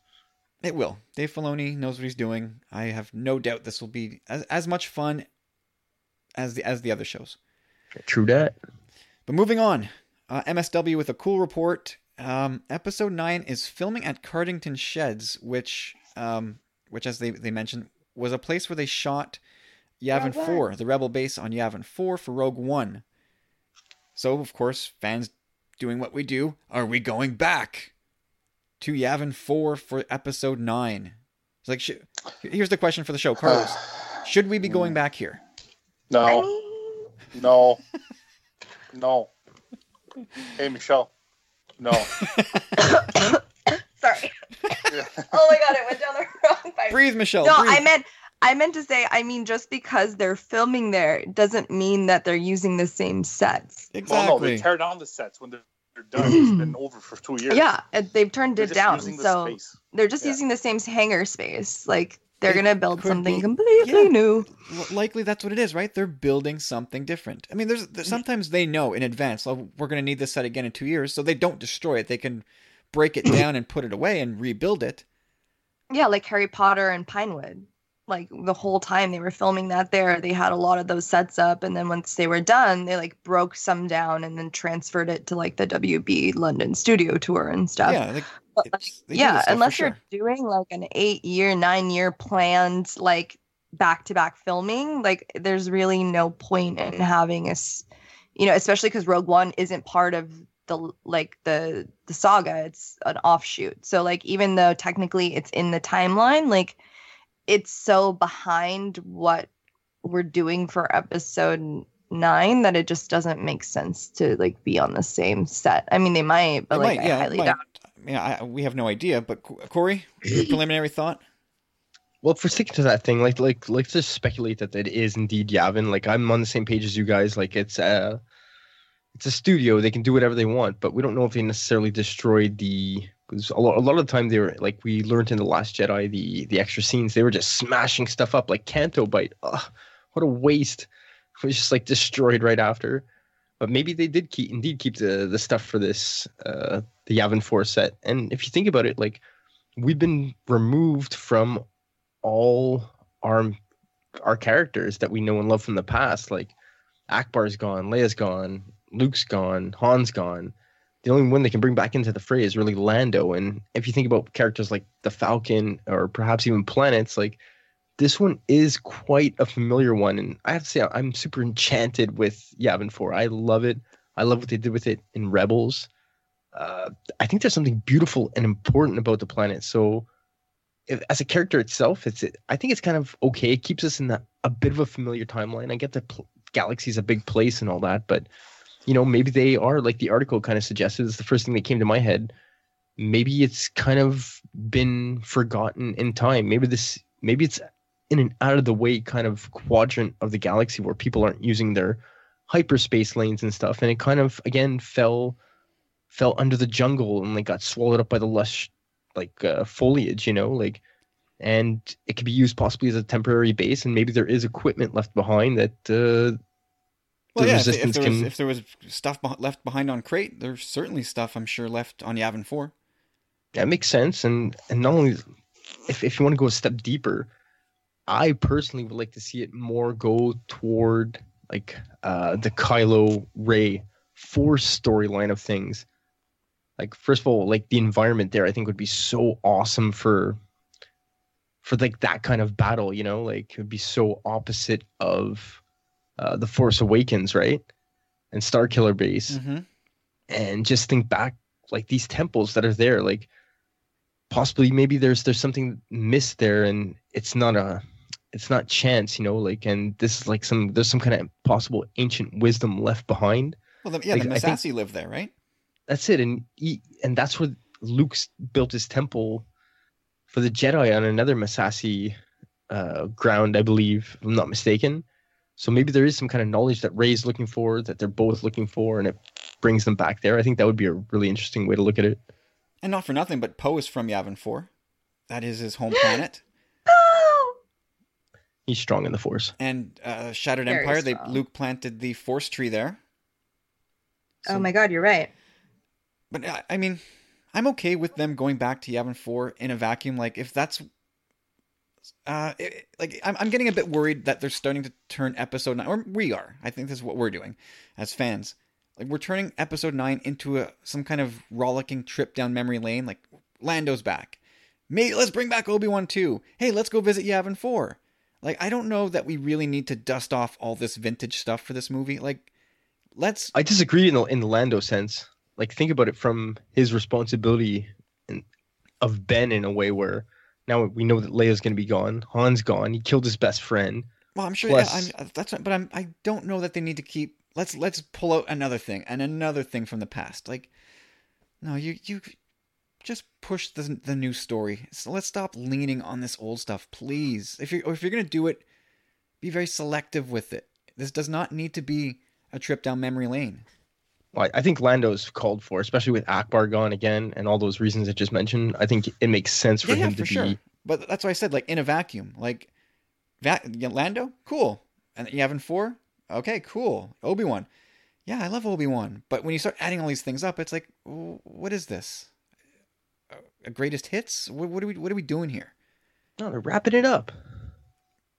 It will. Dave Filoni knows what he's doing. I have no doubt this will be as, as much fun as the as the other shows. True that. But moving on, uh, MSW with a cool report. Um, episode nine is filming at Cardington Sheds, which, um, which as they, they mentioned, was a place where they shot Yavin Rogue One. Four, the Rebel base on Yavin Four for Rogue One. So of course, fans doing what we do. Are we going back to Yavin Four for episode nine? It's like, sh- here's the question for the show, Carlos: Should we be going back here? No, no, no. Hey, Michelle. No. sorry. Oh my god, it went down the wrong pipe. Breathe, Michelle. No, breathe. I meant I meant to say, I mean, just because they're filming there doesn't mean that they're using the same sets. exactly. Well, no, they tear down the sets when they're, they're done. It's been over for two years. Yeah, they've turned They're it down, using the so space. they're just Yeah. using the same hangar space. Like they're gonna build something be- completely yeah. new. Likely that's what it is, right? They're building something different. I mean, there's, there's sometimes they know in advance, oh, we're going to need this set again in two years, so they don't destroy it. They can break it down and put it away and rebuild it. Yeah, like Harry Potter and Pinewood. Like the whole time they were filming that there, they had a lot of those sets up, and then once they were done, they like broke some down and then transferred it to like the WB London studio tour and stuff. yeah, But, like, it's- they do yeah, unless you're doing like an eight year, nine year planned like back to back filming, like there's really no point in having a you know, especially because Rogue One isn't part of the like the the saga. It's an offshoot. So like even though technically it's in the timeline, like it's so behind what we're doing for episode nine that it just doesn't make sense to like be on the same set. I mean, they might, but It like might, I yeah, it highly might. doubt. I mean, I, we have no idea, but Corey, your preliminary thought? Well, for we're sticking to that thing, like like let's just speculate that it is indeed Yavin. Like I'm on the same page as you guys. Like it's a it's a studio. They can do whatever they want, but we don't know if they necessarily destroyed the. Because a lot, a lot of the time they were like we learned in the Last Jedi the the extra scenes they were just smashing stuff up like Canto Bight. Ugh, what a waste! It was just like destroyed right after. But maybe they did keep indeed keep the the stuff for this uh the Yavin Four set. And if you think about it, like we've been removed from all our our characters that we know and love from the past. Like Ackbar's gone, Leia's gone, Luke's gone, Han's gone. The only one they can bring back into the fray is really Lando. And if you think about characters like the Falcon or perhaps even planets, like this one is quite a familiar one. And I have to say, I'm super enchanted with Yavin 4. I love it. I love what they did with it in Rebels. Uh, I think there's something beautiful and important about the planet. So, if, as a character itself, it's I think it's kind of okay. It keeps us in a bit of a familiar timeline. I get that pl- galaxy's a big place and all that, but you know maybe they are like the article kind of suggested. It's the first thing that came to my head. Maybe it's kind of been forgotten in time. Maybe this maybe it's in an out of the way kind of quadrant of the galaxy where people aren't using their hyperspace lanes and stuff, and it kind of again fell fell under the jungle and like got swallowed up by the lush like uh, foliage, you know, like, and it could be used possibly as a temporary base, and maybe there is equipment left behind that uh, Well, the yeah, if, if resistance there was, can. if there was stuff beh- left behind on Crait, there's certainly stuff I'm sure left on Yavin 4. That makes sense, and and not only if if you want to go a step deeper, I personally would like to see it more go toward like uh, the Kylo Rey Force storyline of things. Like first of all, like the environment there, I think would be so awesome for for like that kind of battle. You know, like it would be so opposite of uh, the Force Awakens, right? And Star Killer Base, Mm-hmm. and just think back like these temples that are there, like possibly maybe there's there's something missed there, and it's not a it's not chance, you know, like and this is like some there's some kind of possible ancient wisdom left behind. Well, the, yeah, Like, the I think- Massassi live there, right? That's it, and he, and that's where Luke's built his temple for the Jedi on another Massassi uh, ground, I believe, if I'm not mistaken. So maybe there is some kind of knowledge that Rey's looking for, that they're both looking for, and it brings them back there. I think that would be a really interesting way to look at it. And not for nothing, but Poe is from Yavin 4. That is his home planet. Oh! He's strong in the Force. And uh, Shattered Very Empire, they. Luke planted the Force tree there. oh my god, you're right. But I, I mean, I'm okay with them going back to Yavin 4 in a vacuum. Like, if that's. Uh, it- like, I'm, I'm getting a bit worried that they're starting to turn episode 9, or we are. I think this is what we're doing as fans. Like, we're turning episode 9 into a some kind of rollicking trip down memory lane. Like, Lando's back. May let's bring back Obi Wan too. Hey, let's go visit Yavin 4. Like, I don't know that we really need to dust off all this vintage stuff for this movie. Like, let's. I disagree in the in the Lando sense. Like think about it from his responsibility and of Ben in a way where now we know that Leia's going to be gone. Han's gone. He killed his best friend. Well, I'm sure. Plus- yeah, I'm, that's right, but I'm. I don't know that they need to keep. Let's let's pull out another thing and another thing from the past. Like, no, you you just push the the new story. So let's stop leaning on this old stuff, please. If you're if you're gonna do it, be very selective with it. This does not need to be a trip down memory lane. Well, I think Lando's called for, especially with Ackbar gone again and all those reasons I just mentioned. I think it makes sense for yeah, yeah, him to for be. sure. But that's why I said like in a vacuum. Like, va- Lando, cool. And Yavin four, okay, cool. Obi Wan, yeah, I love Obi Wan. But when you start adding all these things up, it's like, what is this? A greatest hits? What, what are we? What are we doing here? No, they're wrapping it up.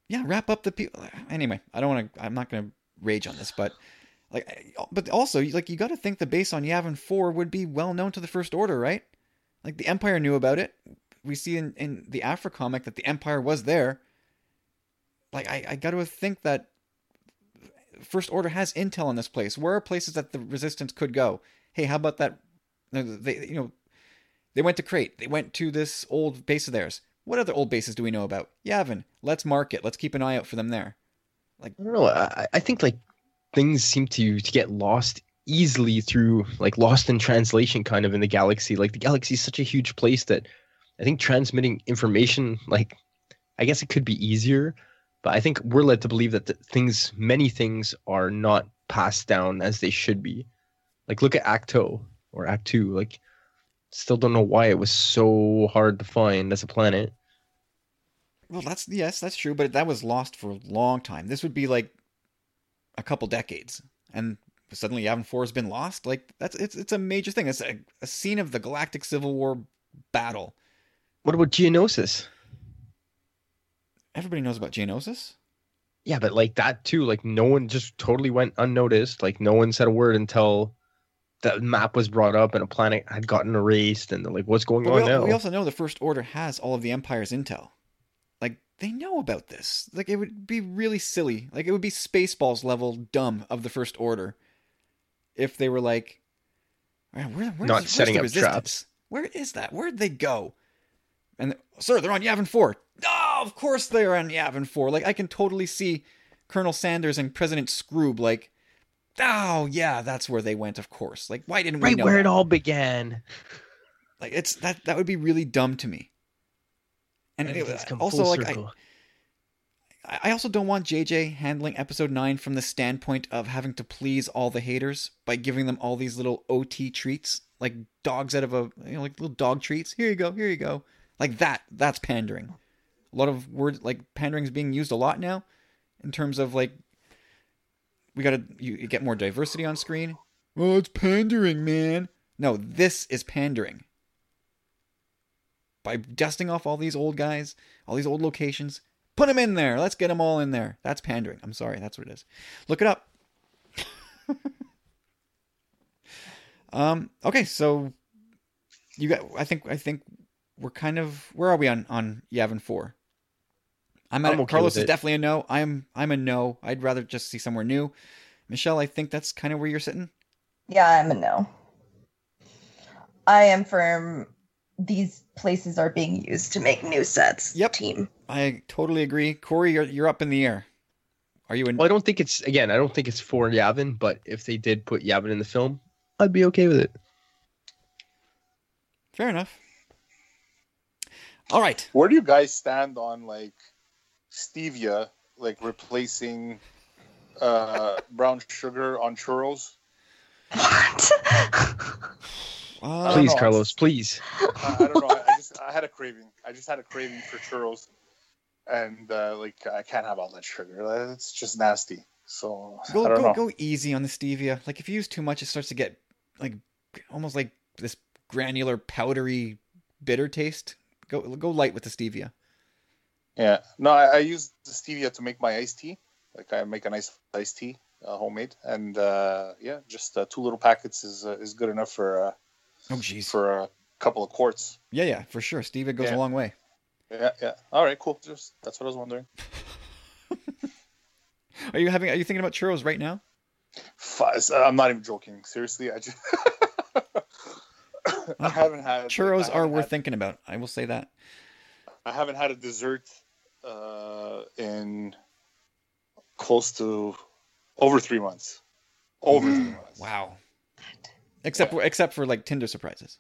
Yeah, wrap up the people. Anyway, I don't want to. I'm not going to rage on this, but like, eh, but also like you got to think the base on Yavin four would be well known to the First Order, right? Like the Empire knew about it. We see in in the Aphra comic that the Empire was there. Like I, I got to think that First Order has intel on this place. Where are places that the Resistance could go? Hey, how about that? They you know they went to Crait. They went to this old base of theirs. What other old bases do we know about? Yavin. Let's mark it. Let's keep an eye out for them there. I don't know. I, I think like things seem to to get lost easily through like lost in translation kind of in the galaxy. Like the galaxy is such a huge place that I think transmitting information like I guess it could be easier, but I think we're led to believe that things many things are not passed down as they should be. Like look at Ahch-To or Act 2 like still don't know why it was so hard to find as a planet. Well, that's yes, that's true, but that was lost for a long time. This would be like a couple decades, and suddenly Yavin Four has been lost. Like that's it's it's a major thing. It's a, a scene of the Galactic Civil War battle. What about Geonosis? Everybody knows about Geonosis. Yeah, but like that too, like no one just totally went unnoticed. Like no one said a word until the map was brought up and a planet had gotten erased and like, what's going But on we, now? we also know the First Order has all of the Empire's intel. Like they know about this. Like it would be really silly. Like it would be Spaceballs level dumb of the First Order if they were like, "Man, where, where's, Not where's setting the up resistance? traps. Where is that? Where'd they go? And sir, they're on Yavin Four. Oh, of course they're on Yavin Four. Like I can totally see Colonel Sanders and President Skroob. Like, oh yeah, that's where they went. Of course. Like why didn't we right know? where that? it all began. Like it's that that would be really dumb to me. And it, also like I, circle. I I also don't want JJ handling episode 9 from the standpoint of having to please all the haters by giving them all these little OT treats like dogs out of a you know like little dog treats. Here you go, here you go. Like that that's pandering. A lot of words like pandering is being used a lot now in terms of like we got to you, you get more diversity on screen. Well, it's pandering, man. No, this is pandering by dusting off all these old guys, all these old locations. Put them in there. Let's get them all in there. That's pandering. I'm sorry. That's what it is. Look it up. um. Okay. So you got. I think. I think we're kind of. Where are we on on Yavin four? I'm at I'm okay Carlos with is it. definitely a no. I'm I'm a no. I'd rather just see somewhere new. Michelle, I think that's kind of where you're sitting. Yeah, I'm a no. I am firm. These places are being used to make new sets. Yep. Team. I totally agree. Corey, you're you're up in the air. Are you in? Well, I don't think it's again. I don't think it's for Yavin, but if they did put Yavin in the film, I'd be okay with it. Fair enough. All right. Where do you guys stand on like stevia, like replacing uh, brown sugar on churros? What? Uh, Please, Carlos, please. I, I don't know. I, I had a craving. I just had a craving for churros, and uh, like I can't have all that sugar. It's just nasty. So go go know. go easy on the stevia. Like if you use too much, it starts to get like almost like this granular, powdery, bitter taste. Go go light with the stevia. Yeah. No, I, I use the stevia to make my iced tea. Like I make a nice iced tea, uh, homemade, and uh, yeah, just uh, two little packets is uh, is good enough for uh, Oh jeez. for a couple of quarts. Yeah, yeah, for sure. Steve, it goes Yeah. a long way. Yeah, yeah. All right, cool. Just that's what I was wondering. Are you having? Are you thinking about churros right now? I'm not even joking. Seriously, I just I haven't had Churros are haven't worth had- thinking about. I will say that. I haven't had a dessert uh, in close to over three months. Over three months. Wow. Except for except for like Tinder surprises.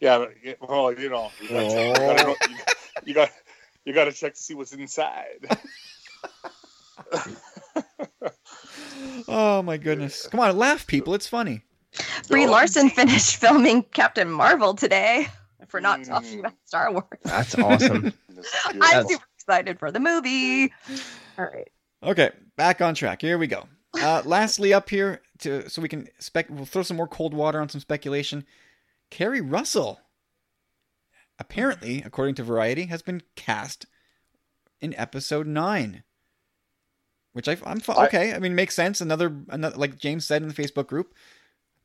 Yeah, but, well, you know, you gotta, you gotta, you, you got you got to check to see what's inside. Oh my goodness! Come on, laugh, people. It's funny. Brie So- Larson finished filming Captain Marvel today. If we're not talking Mm. about Star Wars, That's awesome. I'm That's- super excited for the movie. All right. Okay, back on track. Here we go. Uh, lastly, up here to so we can spec. We'll throw some more cold water on some speculation. Keri Russell, apparently, according to Variety, has been cast in episode nine. Which I, I'm fi- I- okay. I mean, makes sense. Another, another, like James said in the Facebook group,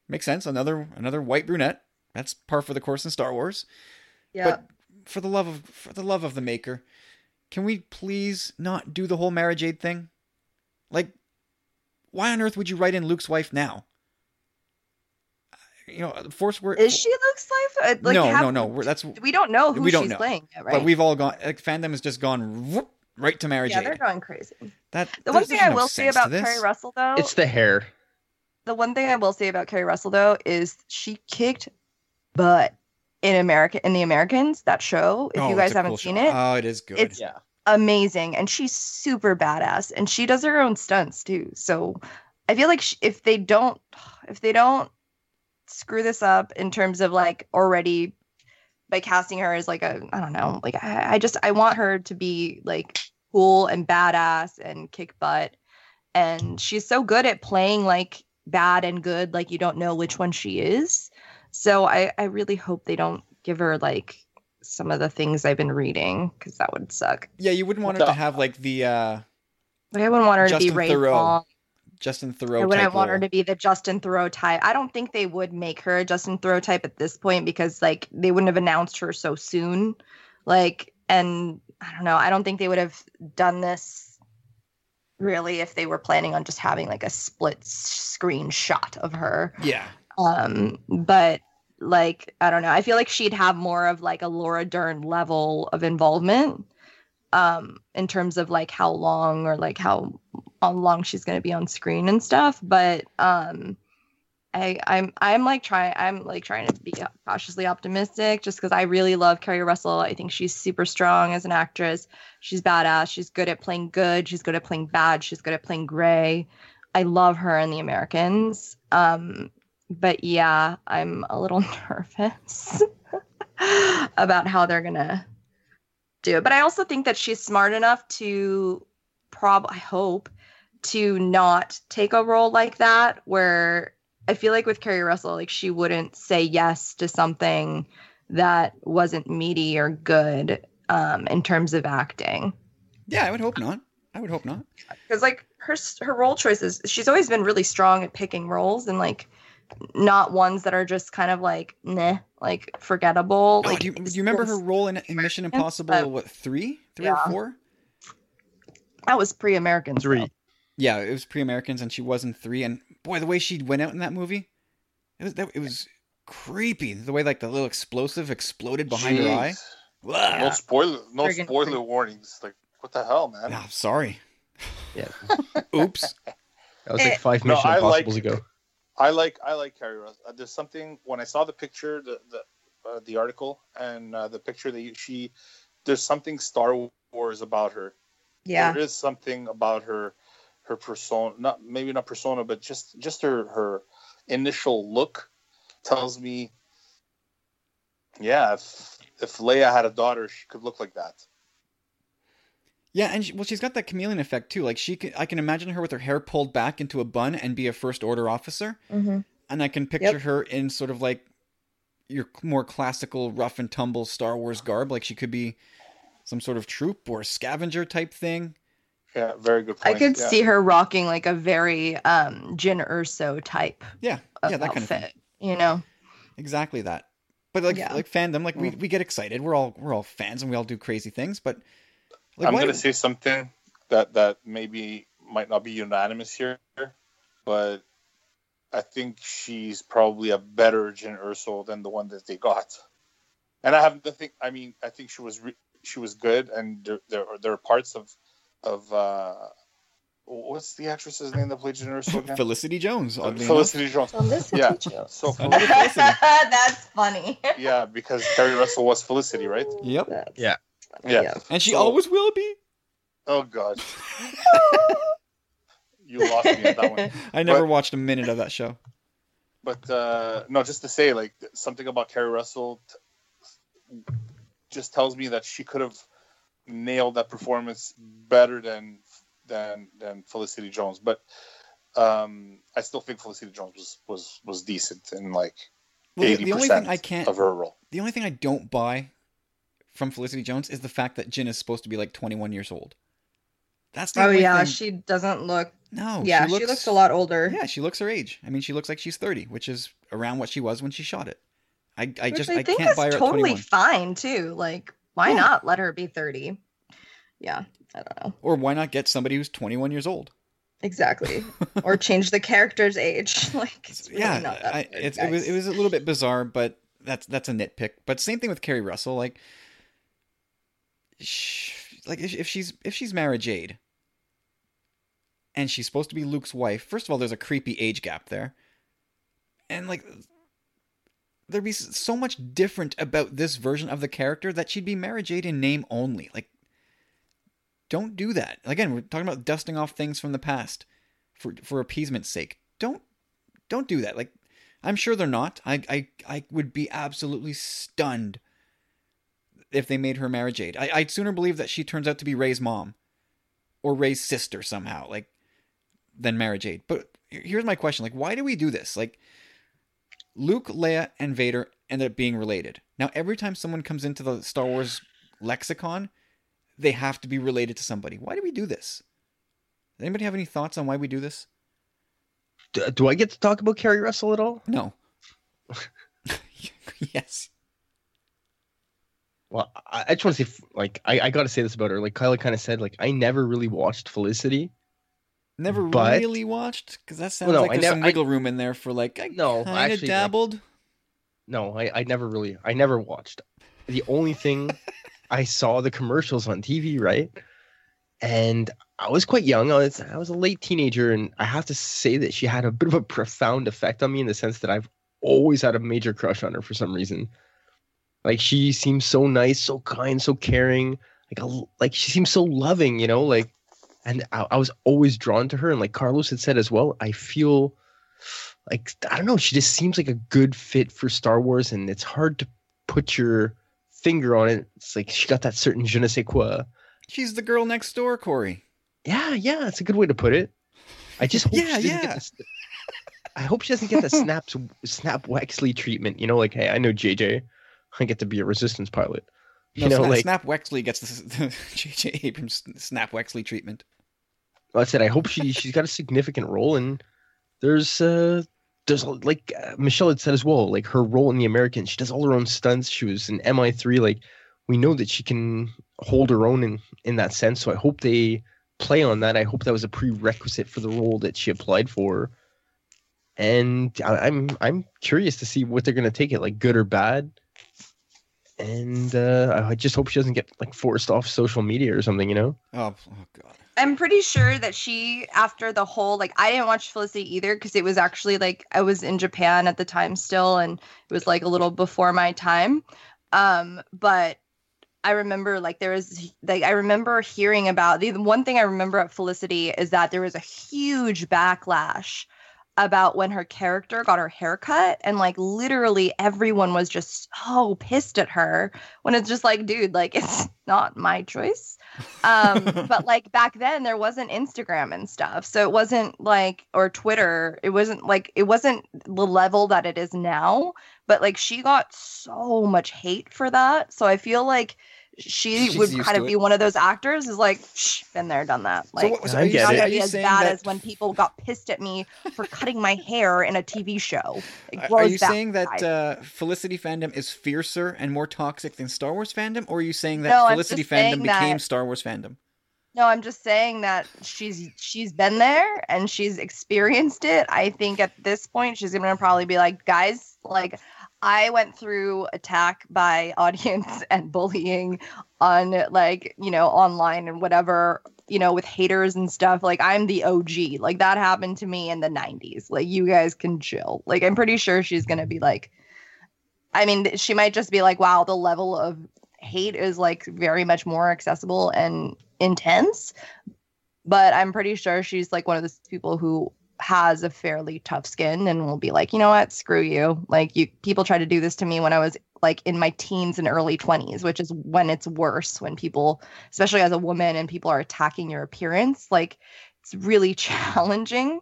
makes sense. Another, another white brunette. That's par for the course in Star Wars. Yeah. But for the love of for the love of the maker, can we please not do the whole Mara Jade thing? Like, why on earth would you write in Luke's wife now? You know, Force Word. Is she Luke's life? Uh, Like, no, have- no, no. We're, that's We don't know who We don't she's know. playing yet, right? but we've all gone. Like, fandom has just gone whoop, right to Mara yeah, they're going crazy. That The one thing there's I no will say about this. Keri Russell, though, It's the hair. the one thing I will say about Keri Russell though is she kicked butt in America in the Americans that show. If Oh, you guys haven't cool seen show. it, oh, it is good. It's- Yeah. amazing, and she's super badass, and she does her own stunts too. So I feel like sh- if they don't, if they don't screw this up in terms of like already by casting her as like a I don't know, like I, I just I want her to be like cool and badass and kick butt, and she's so good at playing like bad and good, like you don't know which one she is. So I I really hope they don't give her like some of the things I've been reading because that would suck. yeah, you wouldn't want her to have like the uh, Like I wouldn't want her to be Ray Theroux Long. Justin Theroux. I wouldn't type want her to be the Justin Theroux type. I don't think they would make her a Justin Theroux type at this point because like they wouldn't have announced her so soon. Like and I don't know. I don't think they would have done this really if they were planning on just having like a split s- screen shot of her. Yeah, Um but like I don't know. I feel like she'd have more of like a Laura Dern level of involvement um in terms of like how long or like how how long she's going to be on screen and stuff but um I, I'm I'm like trying I'm like trying to be cautiously optimistic just because I really love Keri Russell. I think she's super strong as an actress. She's badass. She's good at playing good. She's good at playing bad. She's good at playing gray. I love her in The Americans. Um, but yeah, I'm a little nervous about how they're gonna do it. But I also think that she's smart enough to prob I hope to not take a role like that where I feel like with Keri Russell, like she wouldn't say yes to something that wasn't meaty or good um, in terms of acting. yeah. I would hope not. I would hope not. Because like her her role choices, she's always been really strong at picking roles, and like not ones that are just kind of like nah, like forgettable. Oh, like do, you, do you remember her role in, in Mission but- Impossible? What three, three Yeah. or four? That was pre-American. Three. Yeah, it was pre-Americans, and she was in three. And boy, the way she went out in that movie, it was that, it was creepy. The way like the little explosive exploded behind her eye. Blah. No spoiler, no Friggin' spoiler creep. warnings. Like, what the hell, man? Ah, sorry. Yeah. Oops. That was like Eh, five no, Mission I like- ago. I like I like Keri Russell. Uh, there's something when I saw the picture, the the uh, the article, and uh, the picture that you, she, there's something Star Wars about her. Yeah. there is something about her, her persona. Not maybe not persona, but just just her her initial look tells me, yeah, if if Leia had a daughter, she could look like that. Yeah, and she, well, she's got that chameleon effect too. Like she, can, I can imagine her with her hair pulled back into a bun and be a first order officer, Mm-hmm. and I can picture her in sort of like your more classical rough and tumble Star Wars garb. Like she could be some sort of troop or scavenger type thing. Yeah, very good Point. I could yeah. see her rocking like a very um Jyn Erso type Yeah, of yeah, that kind outfit. of thing. You know. Exactly that. But like Yeah. like fandom, like Mm. we, we get excited. We're all we're all fans and we all do crazy things. But like, I'm why- gonna say something that that maybe might not be unanimous here, but I think she's probably a better Jyn Erso than the one that they got. And I have to think. I mean, I think she was re- she was good, and there there are, there are parts of of uh, what's the actress's name that played Jyn Erso again? Felicity Jones. oddly Felicity Jones. Yeah. So enough. Felicity. That's funny. yeah, because Keri Russell was Felicity, right? Yep. That's Yeah. funny, Yeah. And she So- always will be. Oh God, you lost me on that one. I never But- watched a minute of that show. But uh, no, just to say, like something about Keri Russell t- just tells me that she could have nailed that performance better than than than Felicity Jones. But um, I still think Felicity Jones was was was decent in like Well, the, eighty the only thing percent I can't, of her role. the only thing I don't buy from Felicity Jones is the fact that Jyn is supposed to be like 21 years old. That's the Oh only yeah, thing- she doesn't look. no, yeah, she looks, a lot older. Yeah, she looks her age. I mean, she looks like she's 30, which is around what she was when she shot it. I, I Which just I I, think can't is buy her at totally 21. fine too. Like, why Yeah. not let her be thirty? Yeah, I don't know Or why not get somebody who's 21 years old? exactly, or change the character's age. Like, it's really yeah, not that I, it's, it was it was a little bit bizarre, but that's that's a nitpick. But same thing with Keri Russell. Like, sh- like if, if she's if she's Mara Jade, and she's supposed to be Luke's wife. First of all, there's a creepy age gap there, and like there'd be so much different about this version of the character that she'd be Mara Jade in name only. Like, don't do that. Again, we're talking about dusting off things from the past for for appeasement's sake. Don't don't do that. Like, I'm sure they're not. I I I would be absolutely stunned if they made her Mara Jade. I, I'd sooner believe that she turns out to be Rey's mom or Rey's sister somehow, like than Mara Jade. But here's my question: like, why do we do this? Like, Luke, Leia, and Vader ended up being related. Now, every time someone comes into the Star Wars lexicon, they have to be related to somebody. Why do we do this? Does anybody have any thoughts on why we do this? Do, do I get to talk about Keri Russell at all? No. yes. Well, I, I just want to say, like, I, I got to say this about her. Like Kyla kind of said, like, I never really watched Felicity. Never But- really watched because that sounds no, like I there's nev- some wiggle room in there for like I No, kind of dabbled. No, I, I never really, I never watched. The only thing I saw the commercials on TV, right? And I was quite young. I was, I was a late teenager, and I have to say that she had a bit of a profound effect on me in the sense that I've always had a major crush on her for some reason. Like she seems so nice, so kind, so caring. Like, a, like she seems so loving, you know. Like, and I, I was always drawn to her. And like Carlos had said as well, I feel like I don't know. She just seems like a good fit for Star Wars, and it's hard to put your finger on it. It's like she got that certain je ne sais quoi. She's the girl next door, Corey. Yeah, yeah, that's a good way to put it. I just hope Yeah, she doesn't yeah. get this. I hope she doesn't get the snaps snap Wexley treatment. You know, like hey, I know JJ, I get to be a resistance pilot. No, know, Snap, like Snap Wexley gets the J.J. Abrams Snap Wexley treatment. I said, I hope she she's got a significant role, and there's uh there's like uh, Michelle had said as well, like her role in the Americans, she does all her own stunts. She was in MI3. Like we know that she can hold her own in in that sense. So I hope they play on that. I hope that was a prerequisite for the role that she applied for. And I, I'm I'm curious to see what they're gonna take it, like good or bad. And uh, I just hope she doesn't get like forced off social media or something, you know? Oh, oh god. I'm pretty sure that she, after the whole, like, I didn't watch Felicity either because it was actually like I was in Japan at the time still, and it was like a little before my time. Um, but I remember like there was like I remember hearing about the the one thing I remember at Felicity is that there was a huge backlash about when her character got her haircut and like literally everyone was just so pissed at her when it's just like dude like it's not my choice. Um but like back then there wasn't instagram and stuff so it wasn't like or twitter it wasn't like it wasn't the level that it is now but like she got so much hate for that so i feel like she She's would kind of be one of those actors is like Shh, been there done that like what- I are you get not it. gonna be as bad that- as when people got pissed at me for cutting my hair in a TV show. Are- you that saying that uh, Felicity fandom is fiercer and more toxic than Star Wars fandom, or are you saying that No, Felicity fandom became that- Star Wars fandom? No, I'm just saying that she's she's been there and she's experienced it. I think at this point she's gonna probably be like, guys, like I went through attack by audience and bullying on like, you know, online and whatever, you know, with haters and stuff. Like I'm the OG. Like that happened to me in the 90s. Like you guys can chill. Like I'm pretty sure she's gonna be like I mean, she might just be like, wow, the level of hate is like very much more accessible and intense. But I'm pretty sure she's like one of those people who has a fairly tough skin and will be like, you know what, screw you. Like you people try to do this to me when I was like in my teens and early 20s, which is when it's worse when people, especially as a woman and people are attacking your appearance, like it's really challenging.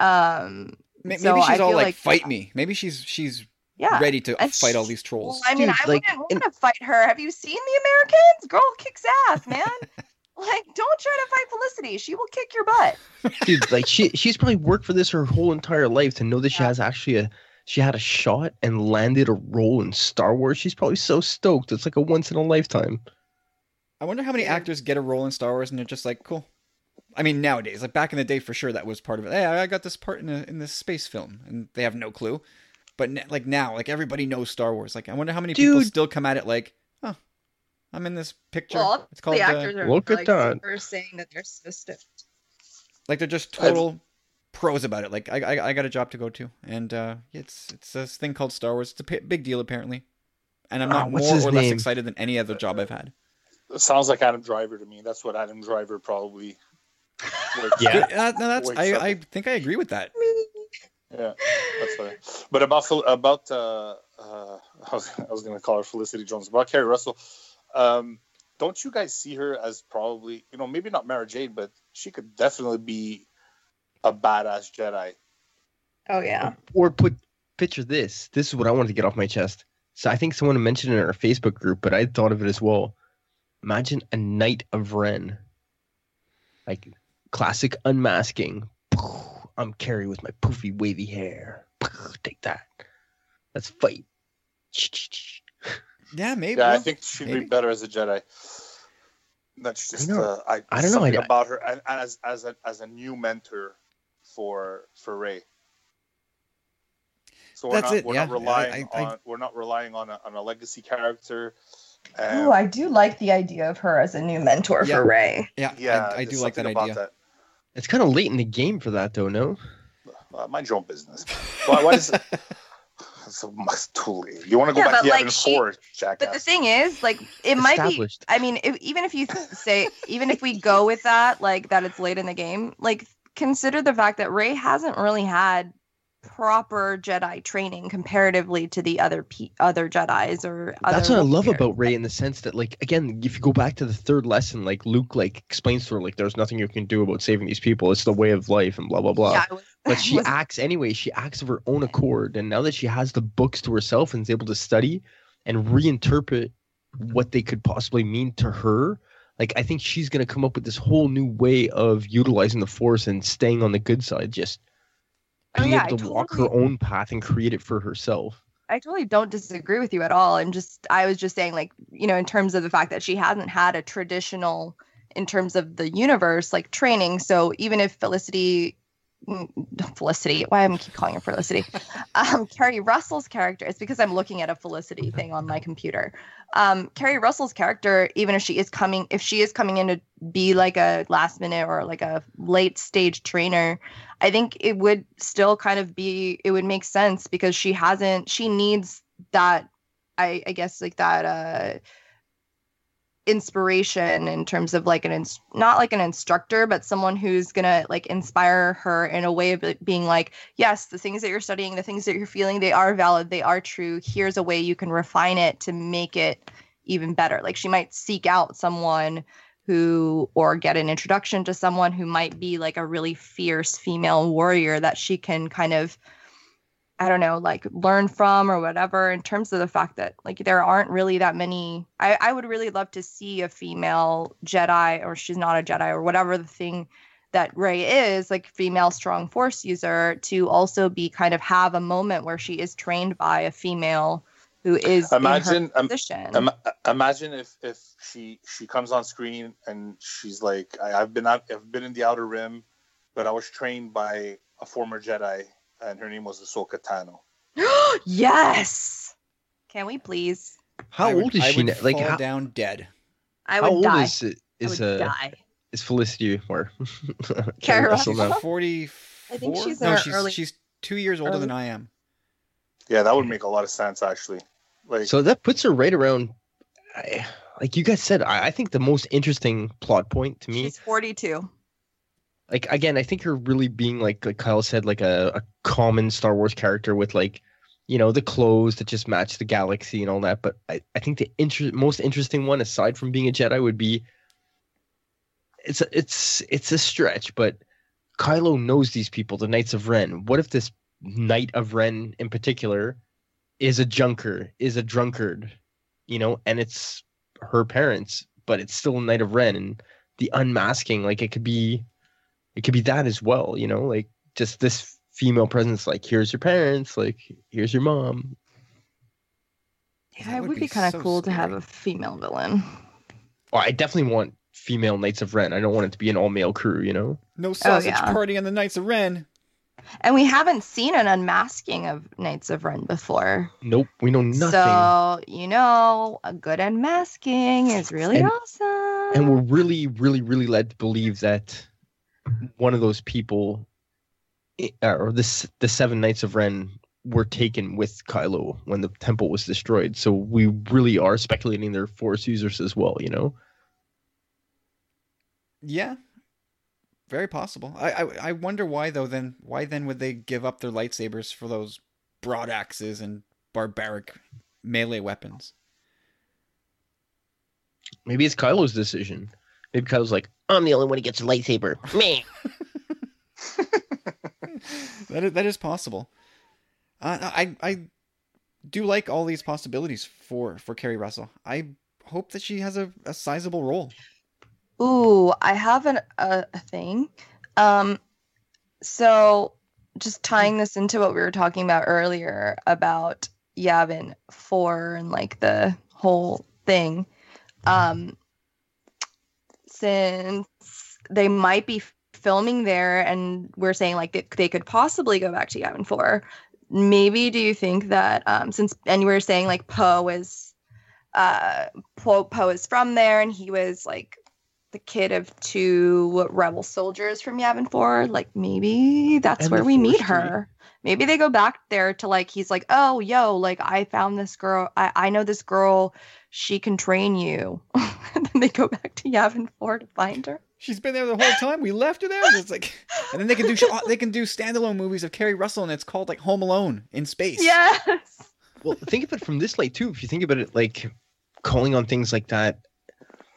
Um Maybe So she's I all like, like- fight me. Maybe she's she's yeah. ready to And fight all these trolls. Well, I mean, Dude, I like, wouldn't in- want to fight her. Have you seen the Americans? Girl kicks ass, man. like, don't try to fight Felicity. She will kick your butt. dude like she she's probably worked for this her whole entire life to know that she has actually a she had a shot and landed a role in Star Wars. She's probably so stoked. It's like a once in a lifetime. I wonder how many actors get a role in Star Wars and they're just like, cool. I mean, nowadays, like back in the day, for sure, that was part of it. Hey, I got this part in a, in this space film, and they have no clue. But n- like now, like everybody knows Star Wars. Like, I wonder how many people still come at it like, oh, I'm in this picture. Well, it's called the uh, actors are Look at like, that. super saying that they're so stiff. like they're just total pros about it. Like I, I, I got a job to go to, and uh, it's it's this thing called Star Wars. It's a p- big deal apparently, and I'm Ah, not what's more his or less excited than any other job I've had. It sounds like Adam Driver to me. That's what Adam Driver probably. wakes Yeah. Uh, no, that's I, up. I think I agree with that. Yeah, that's funny. But about Phil- about uh, uh, I was I was gonna call her Felicity Jones. About Keri Russell, um, don't you guys see her as probably you know maybe not Mara Jade, but she could definitely be a badass Jedi. Oh yeah. Or put picture this. This is what I wanted to get off my chest. So I think someone mentioned it in our Facebook group, but I thought of it as well. Imagine a Knight of Ren. Like classic unmasking. I'm Keri with my poofy wavy hair. Take that. Let's fight. Yeah, maybe. Yeah, I think she'd maybe. be better as a Jedi. That's just You know, uh, I, I don't know, I- about her and, and as as a as a new mentor for for Rey. So we're That's not it, we're yeah. not relying I- I- on we're not relying on a on a legacy character. Oh, Um, I do like the idea of her as a new mentor Yeah. for Rey. Yeah, yeah, I, I do like that something idea. about It's kind of late in the game for that, though. No. that. Uh, mind your own business. Why, why is it? So much too. You want to go Yeah, back but, to like, Yavin Four, jackass? But the thing is, like, it might be. I mean, if, even if you say, even if we go with that, like that it's late in the game, like consider the fact that Rey hasn't really had proper Jedi training comparatively to the other pe- other Jedi's or. That's what I love warriors. about Rey in the sense that, like, again, if you go back to the third lesson, like Luke, like explains to her, like, there's nothing you can do about saving these people. It's the way of life, and blah blah blah. Yeah, was- but she was- acts anyway. She acts of her own accord, and now that she has the books to herself and is able to study and reinterpret what they could possibly mean to her, like I think she's gonna come up with this whole new way of utilizing the Force and staying on the good side. Just, Oh, yeah, able to walk her own path and create it for herself. I totally don't disagree with you at all. And just, I was just saying, like, you know, in terms of the fact that she hasn't had a traditional, in terms of the universe, like training. So even if Felicity, mm, Felicity, why am I keep calling her Felicity? um, Keri Russell's character, it's because I'm looking at a Felicity thing on my computer. Um, Keri Russell's character, even if she is coming, if she is coming in to be like a last minute or like a late stage trainer, I think it would still kind of be it would make sense because she hasn't she needs that I I guess like that uh inspiration in terms of like an ins- not like an instructor but someone who's going to like inspire her in a way of being like yes the things that you're studying the things that you're feeling they are valid they are true. Here's a way you can refine it to make it even better. Like she might seek out someone who or get an introduction to someone who might be like a really fierce female warrior that she can kind of I don't know, like learn from or whatever, in terms of the fact that like there aren't really that many. I, I would really love to see a female Jedi, or she's not a Jedi, or whatever the thing that Rey is, like female strong force user, to also be kind of have a moment where she is trained by a female who is Imagine, um, position. Imagine if if she she comes on screen and she's like, I, I've been out, I've been in the Outer Rim, but I was trained by a former Jedi, and her name was Ahsoka Tano. yes. Can we please? How would- old is I she? would now? Like fall how, down dead. I how would old die. is it? I Is would uh die. is Felicity or Keri Keri Russell. Russell now? She's 44? I think she's in no, her she's, early- she's two years older early- than I am. Yeah, that would make a lot of sense actually. Like, So that puts her right around. I, like you guys said, I, I think the most interesting plot point to me She's 42. Like again, I think you're really being like like Kyle said, like a, a common Star Wars character with like, you know, the clothes that just match the galaxy and all that. But I, I think the inter- most interesting one, aside from being a Jedi, would be it's a, it's it's a stretch, but Kylo knows these people, the Knights of Ren. What if this Knight of Ren in particular is a junker, is a drunkard, you know, and it's her parents, but it's still a Knight of Ren and the unmasking, like it could be it could be that as well, you know, like just this female presence, like here's your parents, like here's your mom. Yeah, it would would be be, kind of so cool to have a female villain. Well, I definitely want female Knights of Ren. I don't want it to be an all male crew, you know. No oh, sausage yeah. party on the Knights of Ren. And we haven't seen an unmasking of Knights of Ren before. Nope, we know nothing. So, you know, a good unmasking is really And- awesome. and we're really, really, really led to believe that one of those people, eh, or this, the seven Knights of Ren, were taken with Kylo when the temple was destroyed. So we really are speculating they're Force users as well, you know. Yeah, very possible. I, I I wonder why though. Then why then would they give up their lightsabers for those broad axes and barbaric melee weapons? Maybe it's Kylo's decision. Maybe Kylo's like, I'm the only one who gets a lightsaber. Me. that is, that is possible. Uh, I I do like all these possibilities for for Keri Russell. I hope that she has a, a sizable role. Ooh, I have an, a, a thing. Um, so just tying this into what we were talking about earlier about Yavin 4 and like the whole thing. Um, since they might be filming there and we're saying like they, they could possibly go back to Yavin 4, maybe do you think that um, since, and you were saying like Poe is, uh, Poe, Poe is from there and he was like the kid of two rebel soldiers from Yavin 4. Like maybe that's And where we meet Force tree. her. Maybe they go back there to like he's like, oh yo, like I found this girl. I, I know this girl. She can train you. and then they go back to Yavin 4 to find her. She's been there the whole time. We left her there. It's like, and then they can do they can do standalone movies of Keri Russell, and it's called like Home Alone in space. Yes. well, think of it from this light too. If you think about it, like calling on things like that,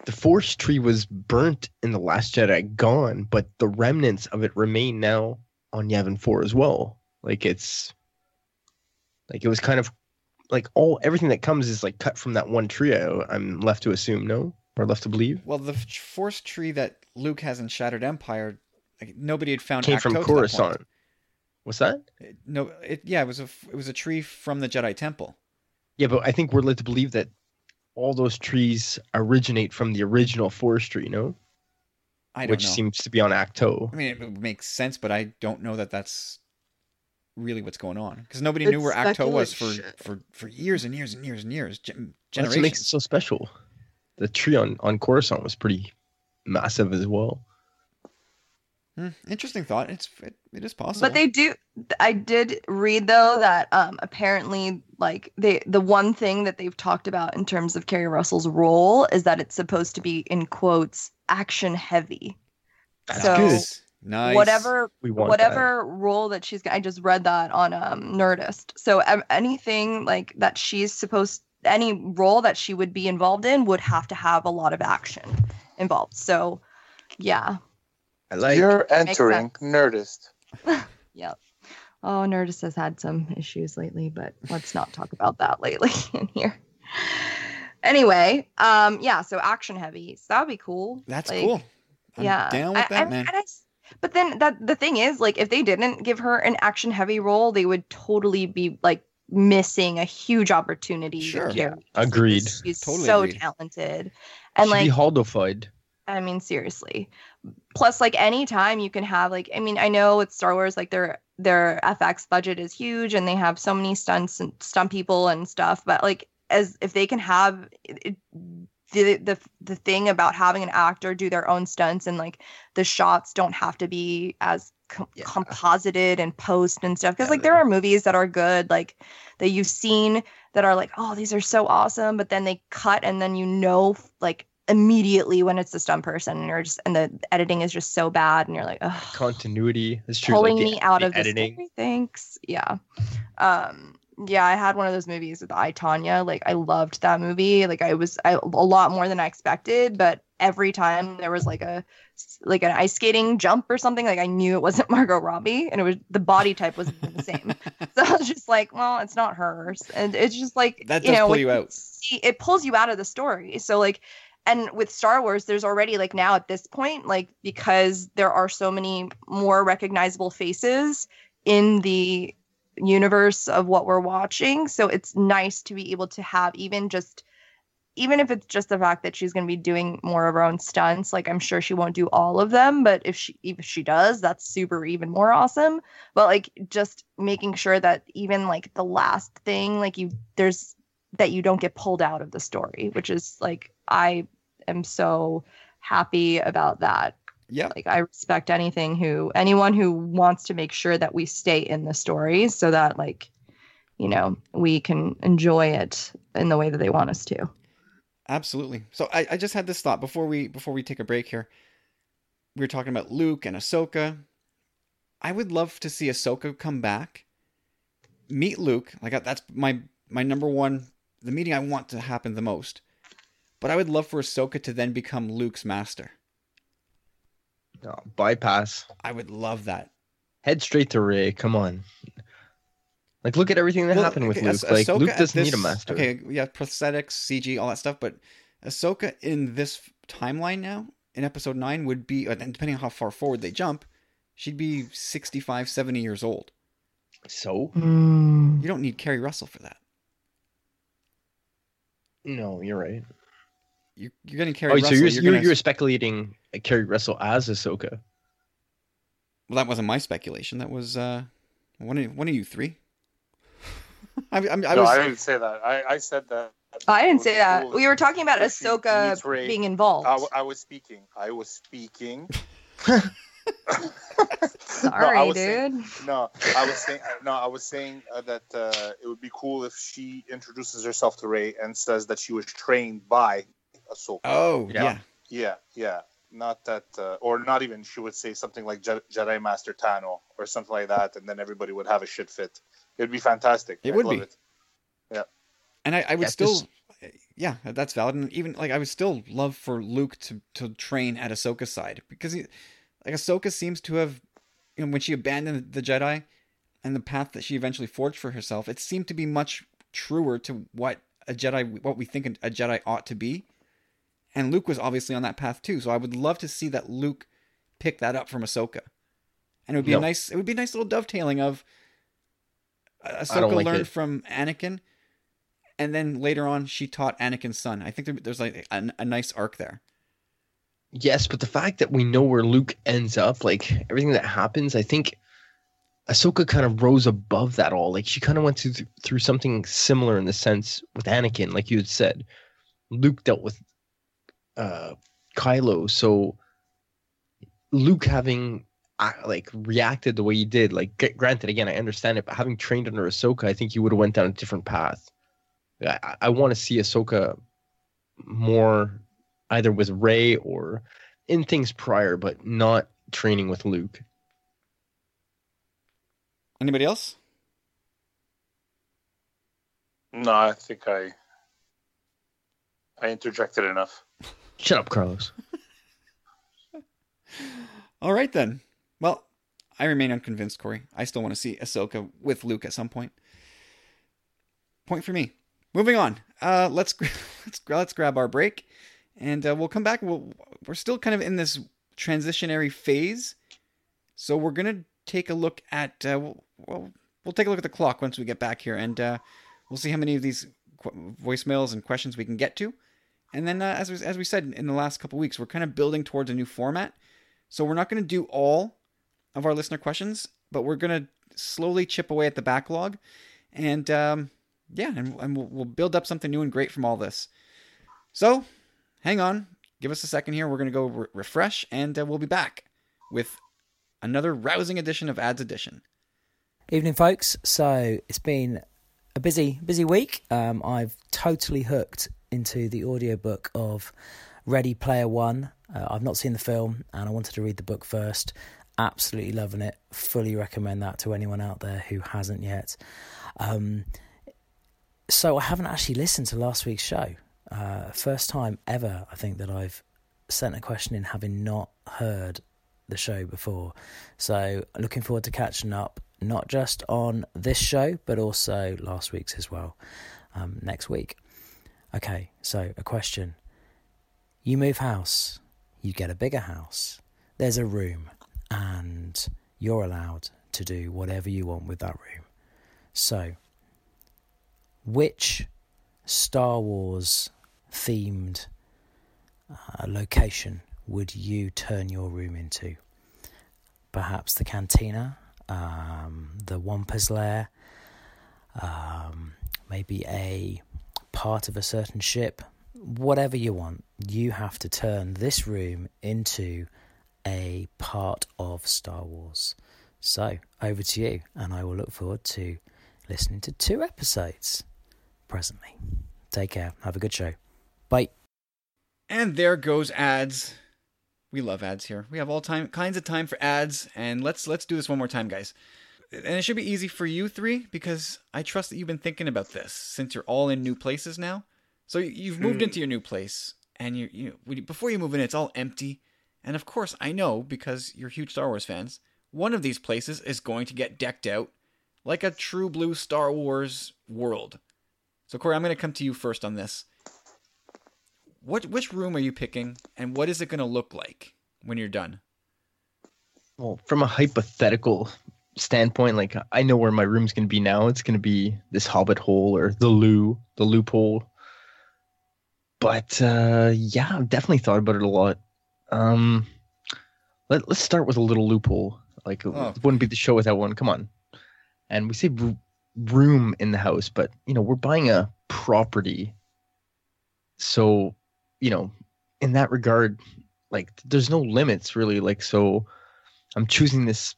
the Force tree was burnt in the Last Jedi, gone, but the remnants of it remain now on Yavin Four as well. Like it's like it was kind of like all everything that comes is like cut from that one trio. I'm left to assume, no, or left to believe. Well, the force tree that Luke has in Shattered Empire, like, nobody had found Came from Ahch-To to that. Coruscant. What's that? No, it yeah, it was a it was a tree from the Jedi Temple. Yeah, but I think we're led to believe that all those trees originate from the original Force tree, you know, I don't which know. seems to be on Ahch-To. I mean, it makes sense, but I don't know that that's really what's going on because nobody knew where Ahch-To was for, for for years and years and years and years, gen- That's what makes it so special. The tree on on Coruscant was pretty massive as well. Hmm, interesting thought. It's it, it is possible. But they do. I did read though that um apparently like they the one thing that they've talked about in terms of Keri Russell's role is that it's supposed to be in quotes action heavy. That's So- good. nice. nice. Whatever We want whatever role that she's I just read that on um Nerdist. So um, anything like that she's supposed any role that she would be involved in would have to have a lot of action involved. So yeah. That. I like. You're entering. Nerdist. Yep. Oh, Nerdist has had some issues lately, but let's not talk about that lately in here. Anyway, um, yeah, so action heavy. So that would be cool. That's Like, cool. I'm yeah. down with I- that, I- man. and I s- but then that the thing is, like, if they didn't give her an action heavy role, they would totally be like missing a huge opportunity. Sure. Keri, Agreed. She's Totally so agreed. talented. And Should like be Haldofied. I mean, seriously. Plus, like anytime you can have like, I mean, I know with Star Wars, like their their FX budget is huge and they have so many stunts and stunt people and stuff. But like, as if they can have it, the the the thing about having an actor do their own stunts and like the shots don't have to be as com- Yeah. composited and post and stuff because Yeah, like there are movies that are good like that you've seen that are like oh these are so awesome but then they cut and then you know like immediately when it's the stunt person and you're just and the editing is just so bad and you're like Ugh, Continuity. That's true. pulling like the- me out of the editing. story thanks yeah um yeah i had one of those movies with i Tonya like i loved that movie like i was I, a lot more than i expected but every time there was like a like an ice skating jump or something like i knew it wasn't margot robbie and it was the body type was the same so i was just like well it's not hers and it's just like That you know you out. see, it pulls you out of the story so like and with Star Wars, there's already like now at this point, like because there are so many more recognizable faces in the universe of what we're watching. So it's nice to be able to have even just even if it's just the fact that she's going to be doing more of her own stunts like i'm sure she won't do all of them but if she if she does that's super even more awesome but like just making sure that even like the last thing like you there's that you don't get pulled out of the story which is like i am so happy about that Yeah. like i respect anything who anyone who wants to make sure that we stay in the story so that like you know we can enjoy it in the way that they want us to Absolutely. So I, I just had this thought before we before we take a break here. We were talking about Luke and Ahsoka. I would love to see Ahsoka come back, meet Luke. Like that's my my number one, the meeting I want to happen the most. But I would love for Ahsoka to then become Luke's master. No, bypass. I would love that. Head straight to Rey. Come on. Like, look at everything that Well, happened with okay, Luke. Ah- Like, Ahsoka Luke doesn't need a master. Okay, yeah, prosthetics, CG, all that stuff, but Ahsoka in this timeline now, in episode 9, would be, and depending on how far forward they jump, she'd be 65, 70 years old. So? You don't need Keri Russell for that. No, you're right. You're, you're getting Keri Oh, Russell. so you're, you're you're, gonna- you're speculating uh, Keri Russell as Ahsoka. Well, that wasn't my speculation. That was uh, one of, one of you three. I, I, I no, was, I didn't say that. I, I said that. I didn't say that. We were talking about if Ahsoka being involved. I, w- I was speaking. I was speaking. Sorry, I was dude. saying- no, I was saying. No, I was saying uh, that uh, it would be cool if she introduces herself to Rey and says that she was trained by Ahsoka. oh, Yeah. yeah. Yeah, yeah. Not that, uh, or not even. She would say something like Je- Jedi Master Tano or something like that, and then everybody would have a shit fit. It'd be fantastic. It I'd would love be. It. And I, I would Yeah, still, this- yeah, that's valid. And even like I would still love for Luke to to train at Ahsoka's side because he, like Ahsoka seems to have, you know, when she abandoned the Jedi, and the path that she eventually forged for herself, it seemed to be much truer to what a Jedi, what we think a Jedi ought to be. And Luke was obviously on that path too. So I would love to see that Luke pick that up from Ahsoka, and it would be No. a nice it would be a nice little dovetailing of uh, Ahsoka like learned from Anakin, and then later on she taught Anakin's son. I think there, there's like a, a nice arc there. Yes, but the fact that we know where Luke ends up, like everything that happens, I think Ahsoka kind of rose above that all. Like she kind of went through, through something similar in the sense with Anakin, like you had said. Luke dealt with uh, Kylo, so Luke having uh, like reacted the way he did, like granted, again, I understand it, but having trained under Ahsoka, I think he would have went down a different path. I- I want to see Ahsoka more either with Rey or in things prior, but not training with Luke. Anybody else? No, I think I I interjected enough. Shut up, Carlos. All right then. Well, I remain unconvinced, Corey. I still want to see Ahsoka with Luke at some point. Point for me. Moving on. Uh, let's let's let's grab our break, and uh, we'll come back. We'll, we're still kind of in this transitionary phase, so we're gonna take a look at. Uh, we'll, we'll take a look at the clock once we get back here, and uh, we'll see how many of these qu- voicemails and questions we can get to. And then, uh, as we, as we said in the last couple weeks, we're kind of building towards a new format. So we're not to do all of our listener questions, but we're to slowly chip away at the backlog, and um, yeah, and, and we'll, we'll build up something new and great from all this. So, hang on, give us a second here. We're going to go re- refresh, and uh, we'll be back with another rousing edition of Ads Edition. Evening, folks. So it's been a busy, busy week. Um, I've totally hooked into the audiobook of Ready Player One. Uh, I've not seen the film, and I wanted to read the book first. Absolutely loving it. Fully recommend that to anyone out there who hasn't yet. Um, so I haven't actually listened to last week's show. Uh, first time ever, I think that I've sent a question in having not heard the show before. So looking forward to catching up, not just on this show, but also last week's as well, um, next week. Okay, so a question. You move house, you get a bigger house, there's a room, and you're allowed to do whatever you want with that room. So, which Star Wars themed uh, location would you turn your room into? Perhaps the cantina, um, the Wampa's lair, um, maybe a part of a certain ship, whatever you want. You have to turn this room into a part of Star Wars. So, over to you, and I will look forward to listening to two episodes presently. Take care. Have a good show. Bye. And there goes ads. We love ads here. We have all time kinds of time for ads, and let's let's do this one more time, guys. And it should be easy for you three because I trust that you've been thinking about this since you're all in new places now. So you- you've moved hmm. into your new place, and you you when you- before you move in, it's all empty. And of course, I know because you're huge Star Wars fans. One of these places is going to get decked out like a true blue Star Wars world. So Corey, I'm going to come to you first on this. What which room are you picking, and what is it going to look like when you're done? Well, from a hypothetical standpoint, like I know where my room's gonna be now. It's gonna be this hobbit hole or the loo, the loophole. But uh, yeah, I've definitely thought about it a lot. Um, let, let's start with a little loophole. Like Oh. it wouldn't be the show without one. Come on. And we say r- room in the house, but you know we're buying a property, so you know in that regard, like there's no limits really. Like so, I'm choosing this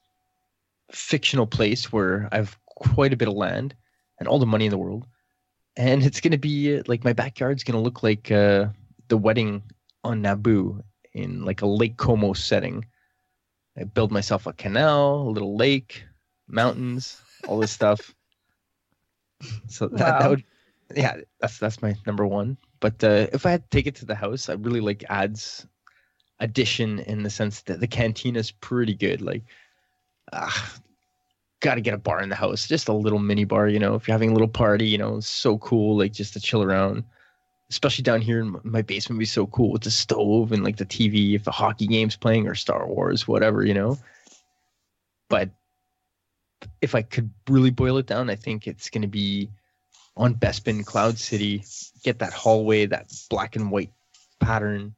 fictional place where I have quite a bit of land and all the money in the world, and it's gonna be like my backyard's gonna look like uh, the wedding on Naboo in like a Lake Como setting. I build myself a canal, a little lake, mountains, all this stuff. So that, that would, yeah, that's that's my number one. But uh, if I had to take it to the house, I really like ads addition in the sense that the cantina's pretty good. Like, got to get a bar in the house, just a little mini bar. You know, if you're having a little party, you know, so cool. Like just to chill around, especially down here in my basement, would be so cool with the stove and like the TV. If the hockey game's playing or Star Wars, whatever, you know. but if I could really boil it down, I think it's going to be on Bespin Cloud City. Get that hallway, that black and white pattern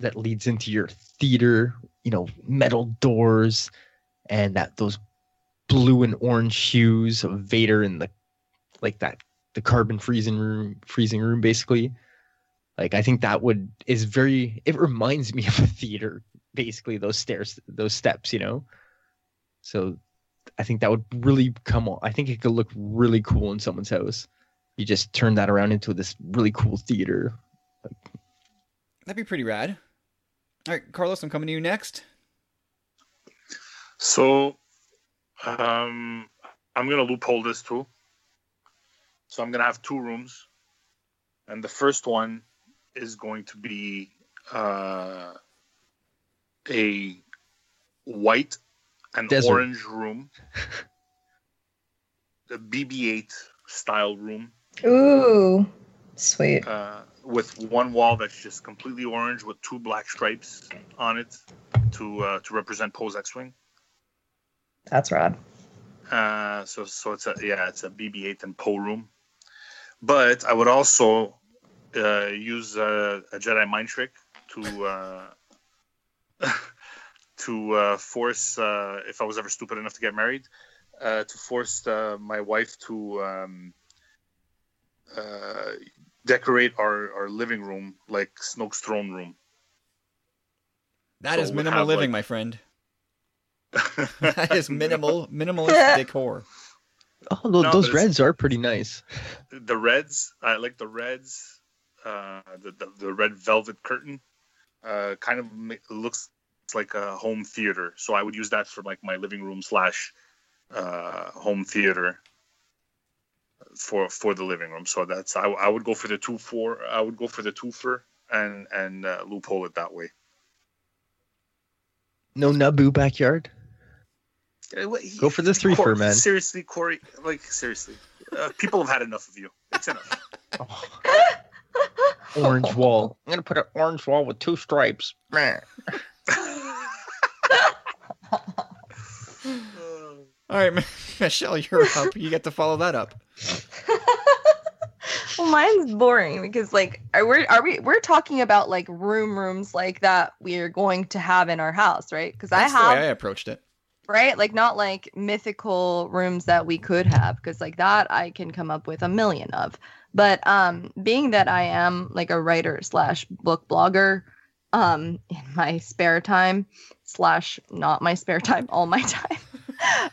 that leads into your theater. You know, metal doors, and that those blue and orange hues of Vader in the like that the carbon freezing room freezing room basically like i think that would is very it reminds me of a theater basically those stairs those steps you know so i think that would really come on i think it could look really cool in someone's house you just turn that around into this really cool theater That'd be pretty rad. All right, Carlos, I'm coming to you next. So, um, I'm gonna loophole this too. So I'm gonna have two rooms, and the first one is going to be uh, a white and Desert. orange room, the BB-8 style room, Ooh, sweet. uh, with one wall that's just completely orange with two black stripes on it to uh, to represent Poe's X-wing. That's rad. Uh, so so it's a yeah, it's a BB-8 and Poe room. But I would also uh, use uh, a Jedi mind trick to uh, to uh, force uh, if I was ever stupid enough to get married, uh, to force uh, my wife to um, uh, decorate our, our living room like Snoke's throne room. That So is minimal have, living, like- my friend. That is minimal, minimalist decor. oh tho- No, those reds are pretty nice the reds i like the reds uh the, the, the red velvet curtain uh kind of ma- looks like a home theater. So i would use that for like my living room slash uh home theater for for the living room. So that's i, I would go for the two four i would go for the twofer and and uh, loophole it that way. No naboo backyard? Uh, what- Go for the three Cor- for, man. seriously corey like seriously. Uh, people have had enough of you. It's enough. Orange wall. I'm gonna put an orange wall with two stripes All right, Michelle, you're up. You get to follow that up. well, mine's boring because like are we are we we're talking about like room rooms like that we're going to have in our house, right? Because I have. That's the way I approached it. right like not like mythical rooms that we could have because like that i can come up with a million of but um being that i am like a writer slash book blogger um in my spare time slash not my spare time all my time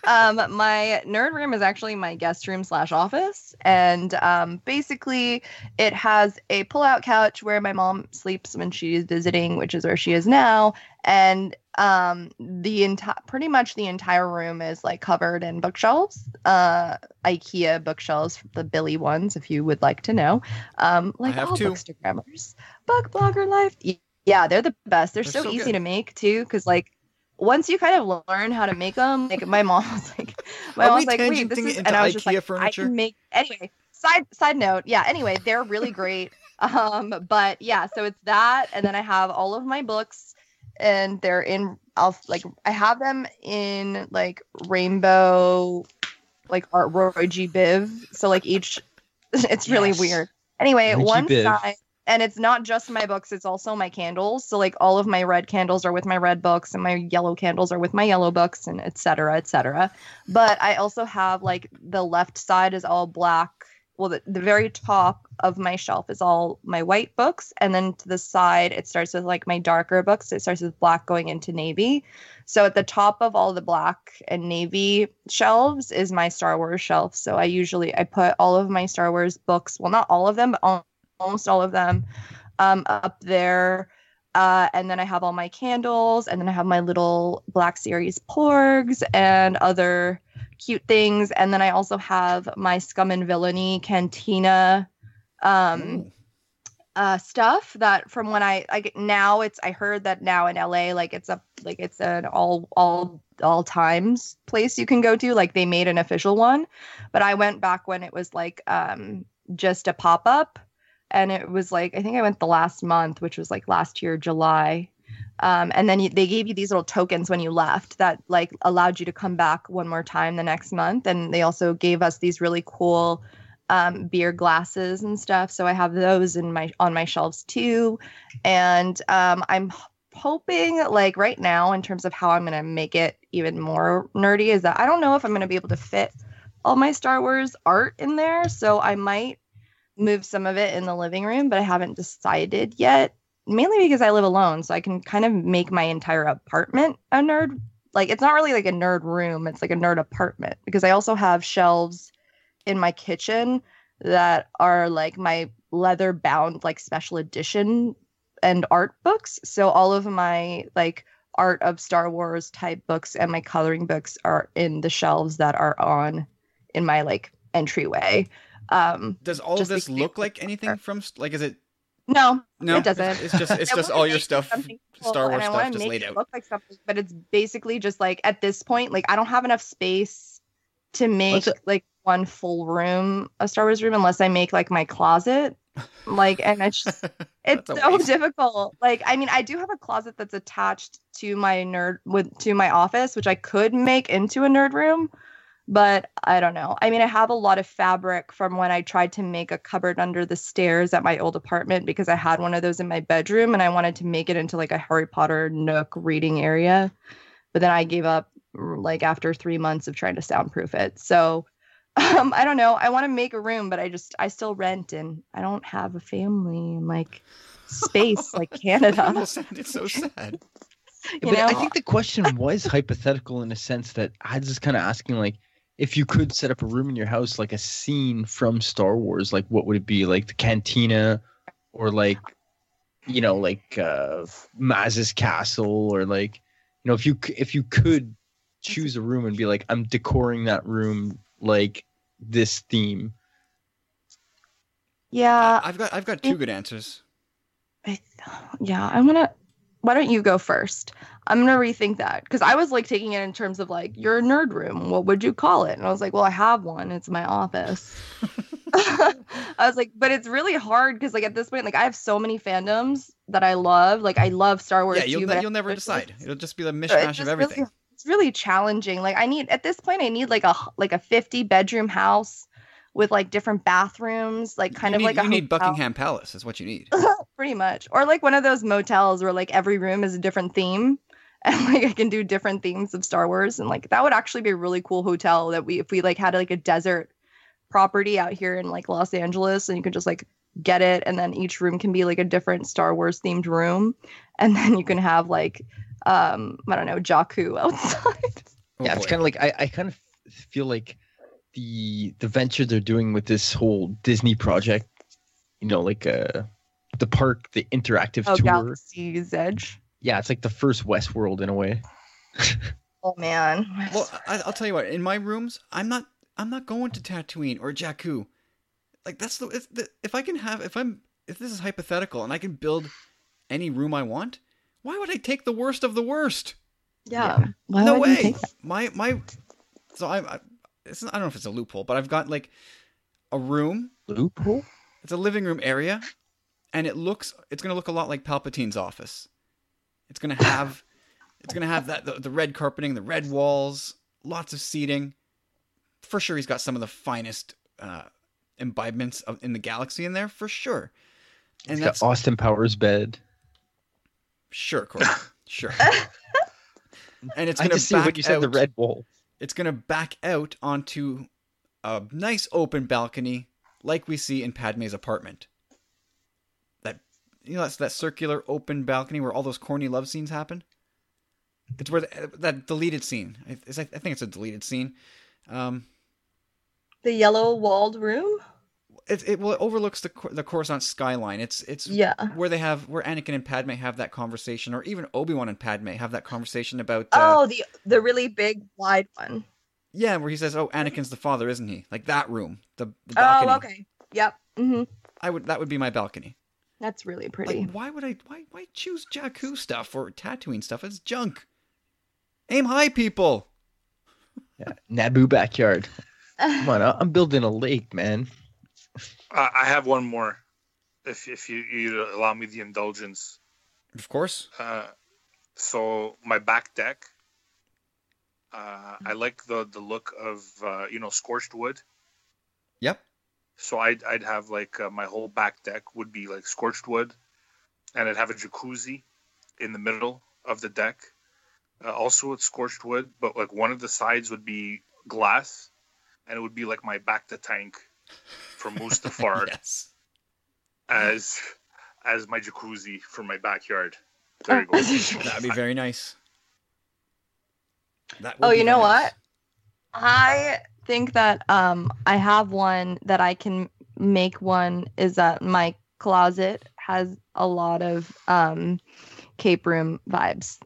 um my nerd room is actually my guest room slash office. And um basically it has a pull-out couch where my mom sleeps when she's visiting which is where she is now. And um the entire pretty much the entire room is like covered in bookshelves uh ikea bookshelves the billy ones if you would like to know. Um like all two. bookstagrammers. Book blogger life. Yeah they're the best. They're, They're so, so easy good. to make too because like once you kind of learn how to make them like my mom was like my mom was like wait this is and i was just IKEA like furniture? i can make anyway side side note yeah anyway they're really great um but yeah so it's that and then i have all of my books and they're in I'll like I have them in like rainbow like art Roy G Biv. So like each it's really Yes. weird. Anyway, Roy one Biv. side and it's not just my books, it's also my candles. So like all of my red candles are with my red books and my yellow candles are with my yellow books and et cetera, et cetera. But I also have like the left side is all black. Well, the, the very top of my shelf is all my white books. And then to the side, it starts with like my darker books. It starts with black going into navy. So at the top of all the black and navy shelves is my Star Wars shelf. So I usually I put all of my Star Wars books, well not all of them, but al- almost all of them um up there. Uh, and then I have all my candles, and then I have my little Black Series porgs and other cute things. And then I also have my Scum and Villainy Cantina um, uh, stuff that from when I like now it's I heard that now in LA like it's a like it's an all all all times place you can go to like they made an official one but I went back when it was like um just a pop up and it was like I think I went the last month which was like last year July Um, and then you, they gave you these little tokens when you left that like allowed you to come back one more time the next month. And they also gave us these really cool um, beer glasses and stuff. So I have those in my on my shelves too. And um, I'm hoping like right now in terms of how I'm gonna make it even more nerdy is that I don't know if I'm gonna be able to fit all my Star Wars art in there. So I might move some of it in the living room, but I haven't decided yet. Mainly because I live alone, so I can kind of make my entire apartment a nerd. Like it's not really like a nerd room, it's like a nerd apartment because I also have shelves in my kitchen that are like my leather bound like special edition and art books. So all of my like art of Star Wars type books and my coloring books are in the shelves that are on in my like entryway. Um Does all of this look like anything from like? Is it no, no? it doesn't. It's just it's just all your stuff, cool, Star Wars stuff, just laid out. Look like something, but it's basically just like at this point, like I don't have enough space to make What's it- like one full room a Star Wars room unless I make like my closet. Like, and it's just it's so waste. difficult. Like, I mean, I do have a closet that's attached to my nerd with to my office, which I could make into a nerd room, but I don't know. I mean, I have a lot of fabric from when I tried to make a cupboard under the stairs at my old apartment because I had one of those in my bedroom and I wanted to make it into like a Harry Potter nook reading area. But then I gave up like after 3 months of trying to soundproof it. So, um I don't know. I want to make a room, but I just I still rent and I don't have a family and like space like Canada. almost sounded so sad. You but I think the question was hypothetical in a sense that I was just kind of asking, like, if you could set up a room in your house, like a scene from Star Wars, like what would it be? Like the cantina, or like, you know, like uh, Maz's castle, or like, you know, if you if you could choose a room and be like, I'm decoring that room like this theme. Yeah, I've got I've got two good answers. I, yeah, I'm gonna. Why don't you go first? I'm gonna rethink that because I was like taking it in terms of like your nerd room. What would you call it? And I was like, well, I have one. It's my office. I was like, but it's really hard because like at this point, like I have so many fandoms that I love. Like I love Star Wars Yeah, you'll too, ne- you'll never it's decide. It'll just be the mishmash just of really- everything. it's really challenging. Like I need at this point, I need like a like a 50 bedroom house with like different bathrooms, like kind you of need, like a you need hotel. Buckingham Palace. Is what you need. pretty much. Or like one of those motels where like every room is a different theme. And like i can do different themes of star wars. And like that would actually be a really cool hotel that we if we like had like a desert property out here in like los angeles and you could just like get it. And then each room can be like a different star wars themed room. And then you can have like um i don't know jakku outside. Oh, yeah, it's kind of like I, I kind of feel like the the venture they're doing with this whole Disney project, you know, like uh the park, the interactive oh tour. galaxy's edge Yeah, it's like the first Westworld in a way. oh man Well, I, I'll tell you what. In my rooms, I'm not. I'm not going to Tatooine or Jakku. Like that's the, it's the. If I can have, if I'm, if this is hypothetical and I can build any room I want, why would I take the worst of the worst? yeah, Why no would you way. take that? My my. So I, I, it's, I don't know if it's a loophole, but I've got like a room. Loophole? It's a living room area, and it looks. It's gonna look a lot like Palpatine's office. It's gonna have. it's gonna have that the, the red carpeting, the red walls, lots of seating. For sure, he's got some of the finest uh, imbibements of, in the galaxy in there, for sure. And It's that's got Austin Powers bed. sure, Corey, sure. and it's gonna just see back what you said, the red wall. It's gonna back out onto a nice open balcony, like we see in Padme's apartment. That you know, that's that circular open balcony where all those corny love scenes happen. It's where the, that deleted scene. I, I think it's a deleted scene. Um, the yellow walled room it it well it overlooks the Cor- the Coruscant skyline. It's it's yeah where they have where Anakin and Padme have that conversation, or even Obi Wan and Padme have that conversation about. Uh, oh the the really big wide one yeah, where he says, "Oh, Anakin's the father, isn't he?" Like that room, the, the balcony. Oh, okay. Yep. Mm-hmm. I would that would be my balcony. That's really pretty. Like, why would I? Why why choose Jakku stuff or Tatooine stuff? It's junk. Aim high, people. Yeah, Naboo backyard. Come on, I'm building a lake, man. I have one more, if if you you allow me the indulgence. Of course. Uh, so my back deck. Uh, I like the the look of uh, you know scorched wood. Yep. So I'd I'd have like uh, my whole back deck would be like scorched wood, and I'd have a jacuzzi in the middle of the deck, uh, also with scorched wood. But like one of the sides would be glass, and it would be like my bacta tank from Mustafar yes. as as my jacuzzi for my backyard. There you go. That would be very nice. That Oh, you know nice. what? I think that um I have one that I can make one is that my closet has a lot of um cape room vibes.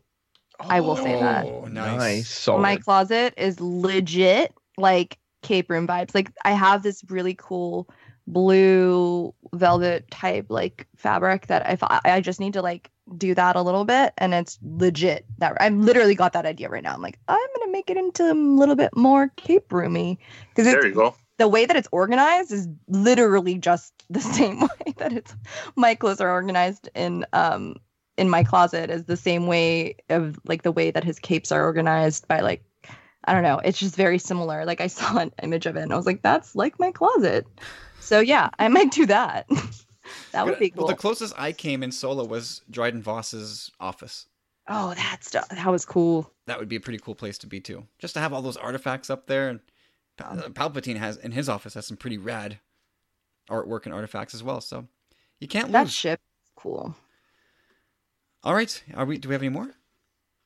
I will say that. Oh, Nice. nice. My closet is legit like cape room vibes. Like I have this really cool blue velvet type like fabric that if I, I just need to like do that a little bit and it's legit that I've literally got that idea right now. I'm like, I'm gonna make it into a little bit more cape roomy because there you go. the way that it's organized is literally just the same way that it's my clothes are organized in um in my closet is the same way of like the way that his capes are organized by like I don't know. It's just very similar. Like I saw an image of it and I was like, that's like my closet. So yeah, I might do that. that would be cool. Well, the closest I came in solo was Dryden Voss's office. oh, that's that was cool. That would be a pretty cool place to be too. Just to have all those artifacts up there, and Pal- um. uh, Palpatine has in his office has some pretty rad artwork and artifacts as well. So you can't That lose. That ship is cool. all right, are we? Do we have any more?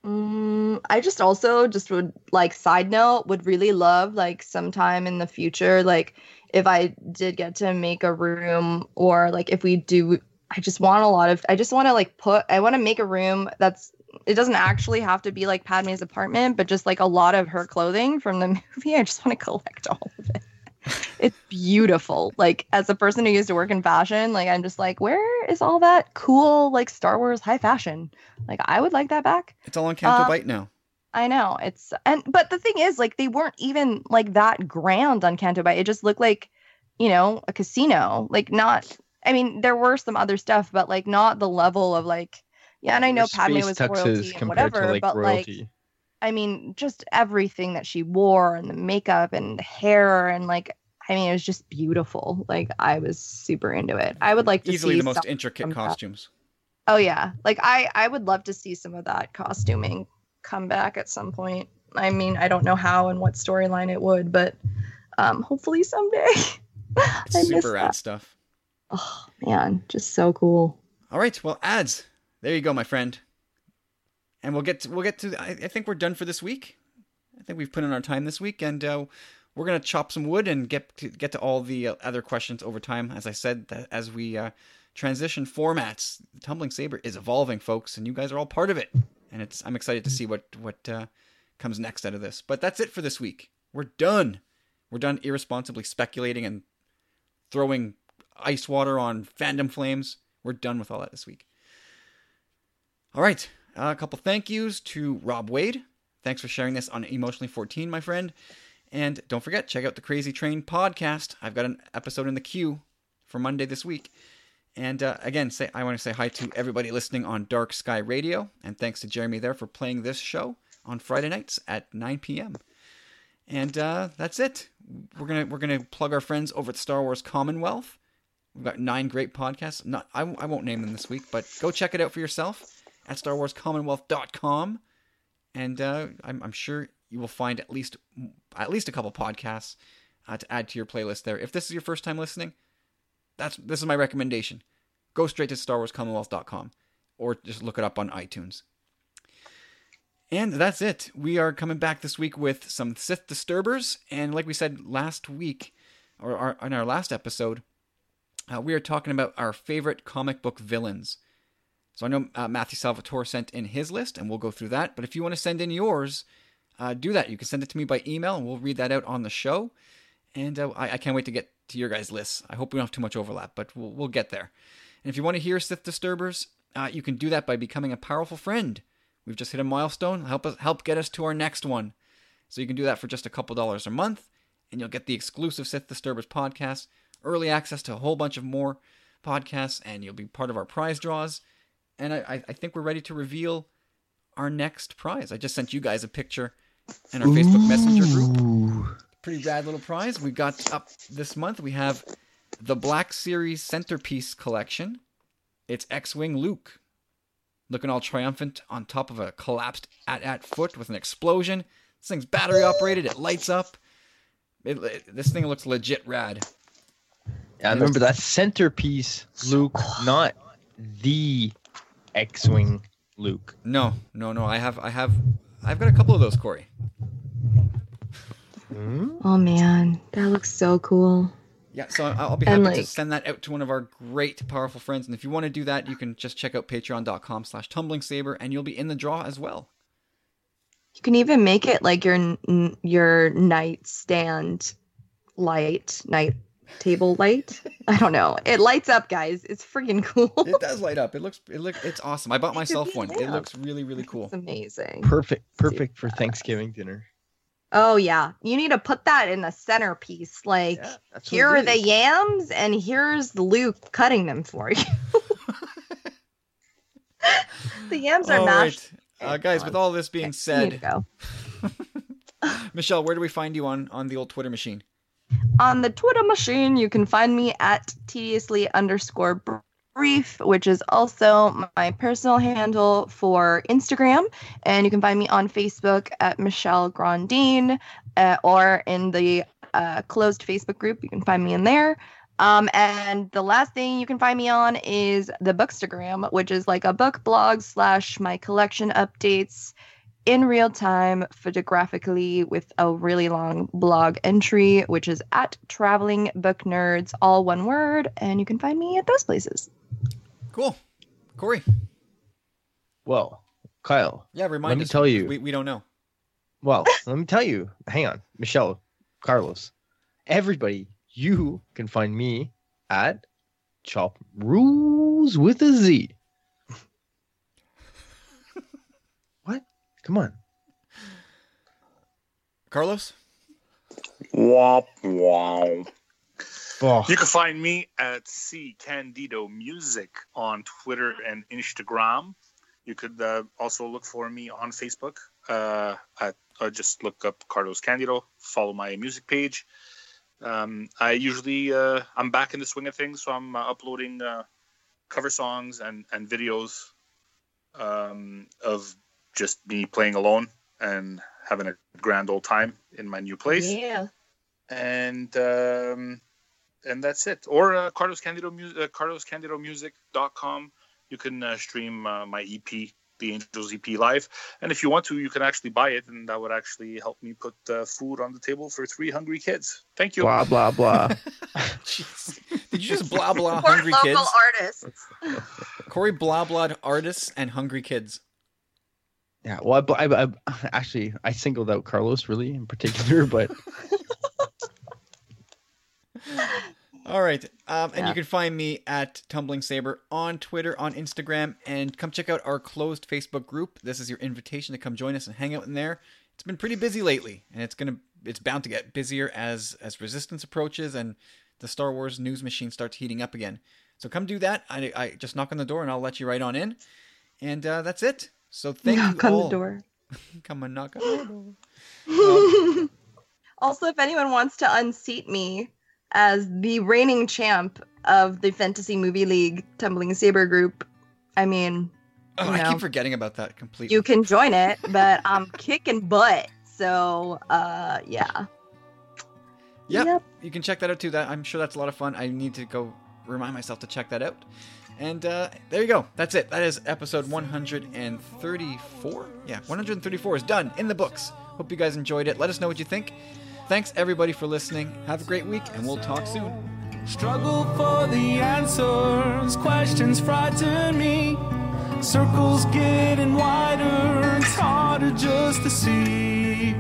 Mm, I just also just would like side note would really love like sometime in the future like if I did get to make a room or like if we do I just want a lot of I just want to like put I want to make a room that's it doesn't actually have to be like Padme's apartment but just like a lot of her clothing from the movie I just want to collect all of it. it's beautiful. Like as a person who used to work in fashion, like I'm just like where is all that cool like Star Wars high fashion? Like I would like that back. It's all on Canto Uh, Bight now. I know it's and but the thing is like they weren't even like that grand on Canto Bight. It just looked like, you know, a casino. Like not I mean, there were some other stuff, but like not the level of like yeah, and I know Your Padme was royalty and whatever, to like but royalty. like I mean, just everything that she wore and the makeup and the hair and like I mean, it was just beautiful. Like I was super into it. I would like to Easily see the most intricate from that. costumes. Oh yeah, like I I would love to see some of that costuming come back at some point. I mean, I don't know how and what storyline it would, but um, hopefully someday. I super rad that. stuff. Oh man, just so cool. All right, well, ads. There you go, my friend. And we'll get to, we'll get to. I, I think we're done for this week. I think we've put in our time this week, and uh, we're gonna chop some wood and get to, get to all the uh, other questions over time. As I said, that as we uh, transition formats, tumbling saber is evolving, folks, and you guys are all part of it. And it's I'm excited to see what what uh, comes next out of this. But that's it for this week. We're done. We're done irresponsibly speculating and throwing ice water on fandom flames. We're done with all that this week. All right, a couple thank yous to Rob Wade. Thanks for sharing this on Emotionally 14, my friend. And don't forget, check out the Crazy Train podcast. I've got an episode in the queue for Monday this week. And uh, again, say I want to say hi to everybody listening on Dark Sky Radio, and thanks to Jeremy there for playing this show on Friday nights at 9 p.m. And uh, that's it. We're gonna we're gonna plug our friends over at Star Wars Commonwealth. We've got nine great podcasts. Not I, I won't name them this week, but go check it out for yourself at StarWarsCommonwealth.com, and uh, I'm, I'm sure you will find at least at least a couple podcasts uh, to add to your playlist there. If this is your first time listening, that's this is my recommendation. Go straight to StarWarsCommonwealth.com, or just look it up on iTunes. And that's it. We are coming back this week with some Sith Disturbers, and like we said last week, or our, in our last episode, uh, we are talking about our favorite comic book villains. So I know uh, Matthew Salvatore sent in his list, and we'll go through that. But if you want to send in yours, uh, do that. You can send it to me by email, and we'll read that out on the show. And uh, I, I can't wait to get to your guys' lists. I hope we don't have too much overlap, but we'll, we'll get there. And if you want to hear Sith Disturbers, uh, you can do that by becoming a powerful friend. We've just hit a milestone. Help us help get us to our next one. So you can do that for just a couple dollars a month, and you'll get the exclusive Sith Disturbers podcast, early access to a whole bunch of more podcasts, and you'll be part of our prize draws. And I, I- I think we're ready to reveal our next prize. I just sent you guys a picture in our Facebook Messenger group. Pretty rad little prize. We got up this month. We have the Black Series Centerpiece Collection. It's X-Wing Luke, looking all triumphant on top of a collapsed at-at foot with an explosion. This thing's battery operated. It lights up. It, it- this thing looks legit rad. Yeah, I remember that centerpiece, Luke, not the X-wing Luke. No, no, no. I have, I have, I've got a couple of those, Corey. Hmm? Oh man, that looks so cool. Yeah, so I- I'll be happy And, to send that out to one of our great, powerful friends. And if you want to do that, you can just check out patreon.com slash tumbling saber and you'll be in the draw as well. You can even make it like your n- your nightstand light, night table light. I don't know. It lights up, guys. It's freaking cool. It does light up. It looks, it look, it's awesome. I bought could myself be one. It looks really, really cool. It's amazing. Perfect, perfect for Thanksgiving dinner. Oh yeah, you need to put that in the centerpiece. Like Yeah, here are the yams, and here's Luke cutting them for you. the yams are All mashed. right. Uh, guys, with all this being You need to said, go. Michelle, where do we find you on, on the old Twitter machine? On the Twitter machine, you can find me at tediously underscore brief, which is also my personal handle for Instagram. And you can find me on Facebook at Michelle Grandine uh, or in the uh, closed Facebook group. You can find me in there. Um, and the last thing you can find me on is the Bookstagram, which is like a book blog slash my collection updates in real time photographically with a really long blog entry, which is at traveling book nerds, all one word. And you can find me at those places. Cool. Corey. Well, Kyle. Yeah, remind Let me us. tell you. We, we don't know. Well, let me tell you. Hang on, Michelle, Carlos, everybody. You can find me at Chop Rules with a Z. Come on. Carlos? Womp womp. Oh, You can find me at C Candido Music on Twitter and Instagram. You could uh, also look for me on Facebook. Uh, at uh, just look up Carlos Candido. Follow my music page. Um, I usually uh, I'm back in the swing of things, so I'm uh, uploading uh, cover songs and and videos um, of just me playing alone and having a grand old time in my new place Yeah. and um, and that's it. Or uh, Carlos Candido Music, uh, CarlosCandidoMusic.com. You can uh, stream uh, my EP, the Angels EP, live. And if you want to, you can actually buy it, and that would actually help me put uh, food on the table for three hungry kids. Thank you. blah blah blah. Did you just blah blah hungry local kids? artists. Corey blah blah artists and hungry kids. Yeah. Well, I, I, I actually I singled out Carlos really in particular, but All right. Um, and Yeah. you can find me at Tumbling Saber on Twitter, on Instagram, and come check out our closed Facebook group. This is your invitation to come join us and hang out in there. It's been pretty busy lately, and it's gonna it's bound to get busier as as Resistance approaches and the Star Wars news machine starts heating up again. So come do that. I, I just knock on the door and I'll let you right on in. And uh, that's it. So thank you Knock on all. the door. Come and knock on the door. also, if anyone wants to unseat me as the reigning champ of the Fantasy Movie League Tumbling Saber group, I mean, Oh, You I keep forgetting about that completely. you can join it, but I'm kicking butt. So, uh, yeah. Yep. you can check that out too. That I'm sure that's a lot of fun. I need to go remind myself to check that out. And uh, there you go. That's it. That is episode 134. Yeah, 134 is done in the books. Hope you guys enjoyed it. Let us know what you think. Thanks everybody for listening. Have a great week, and we'll talk soon. Struggle for the answers, questions frighten me. Circles getting wider, it's harder just to see.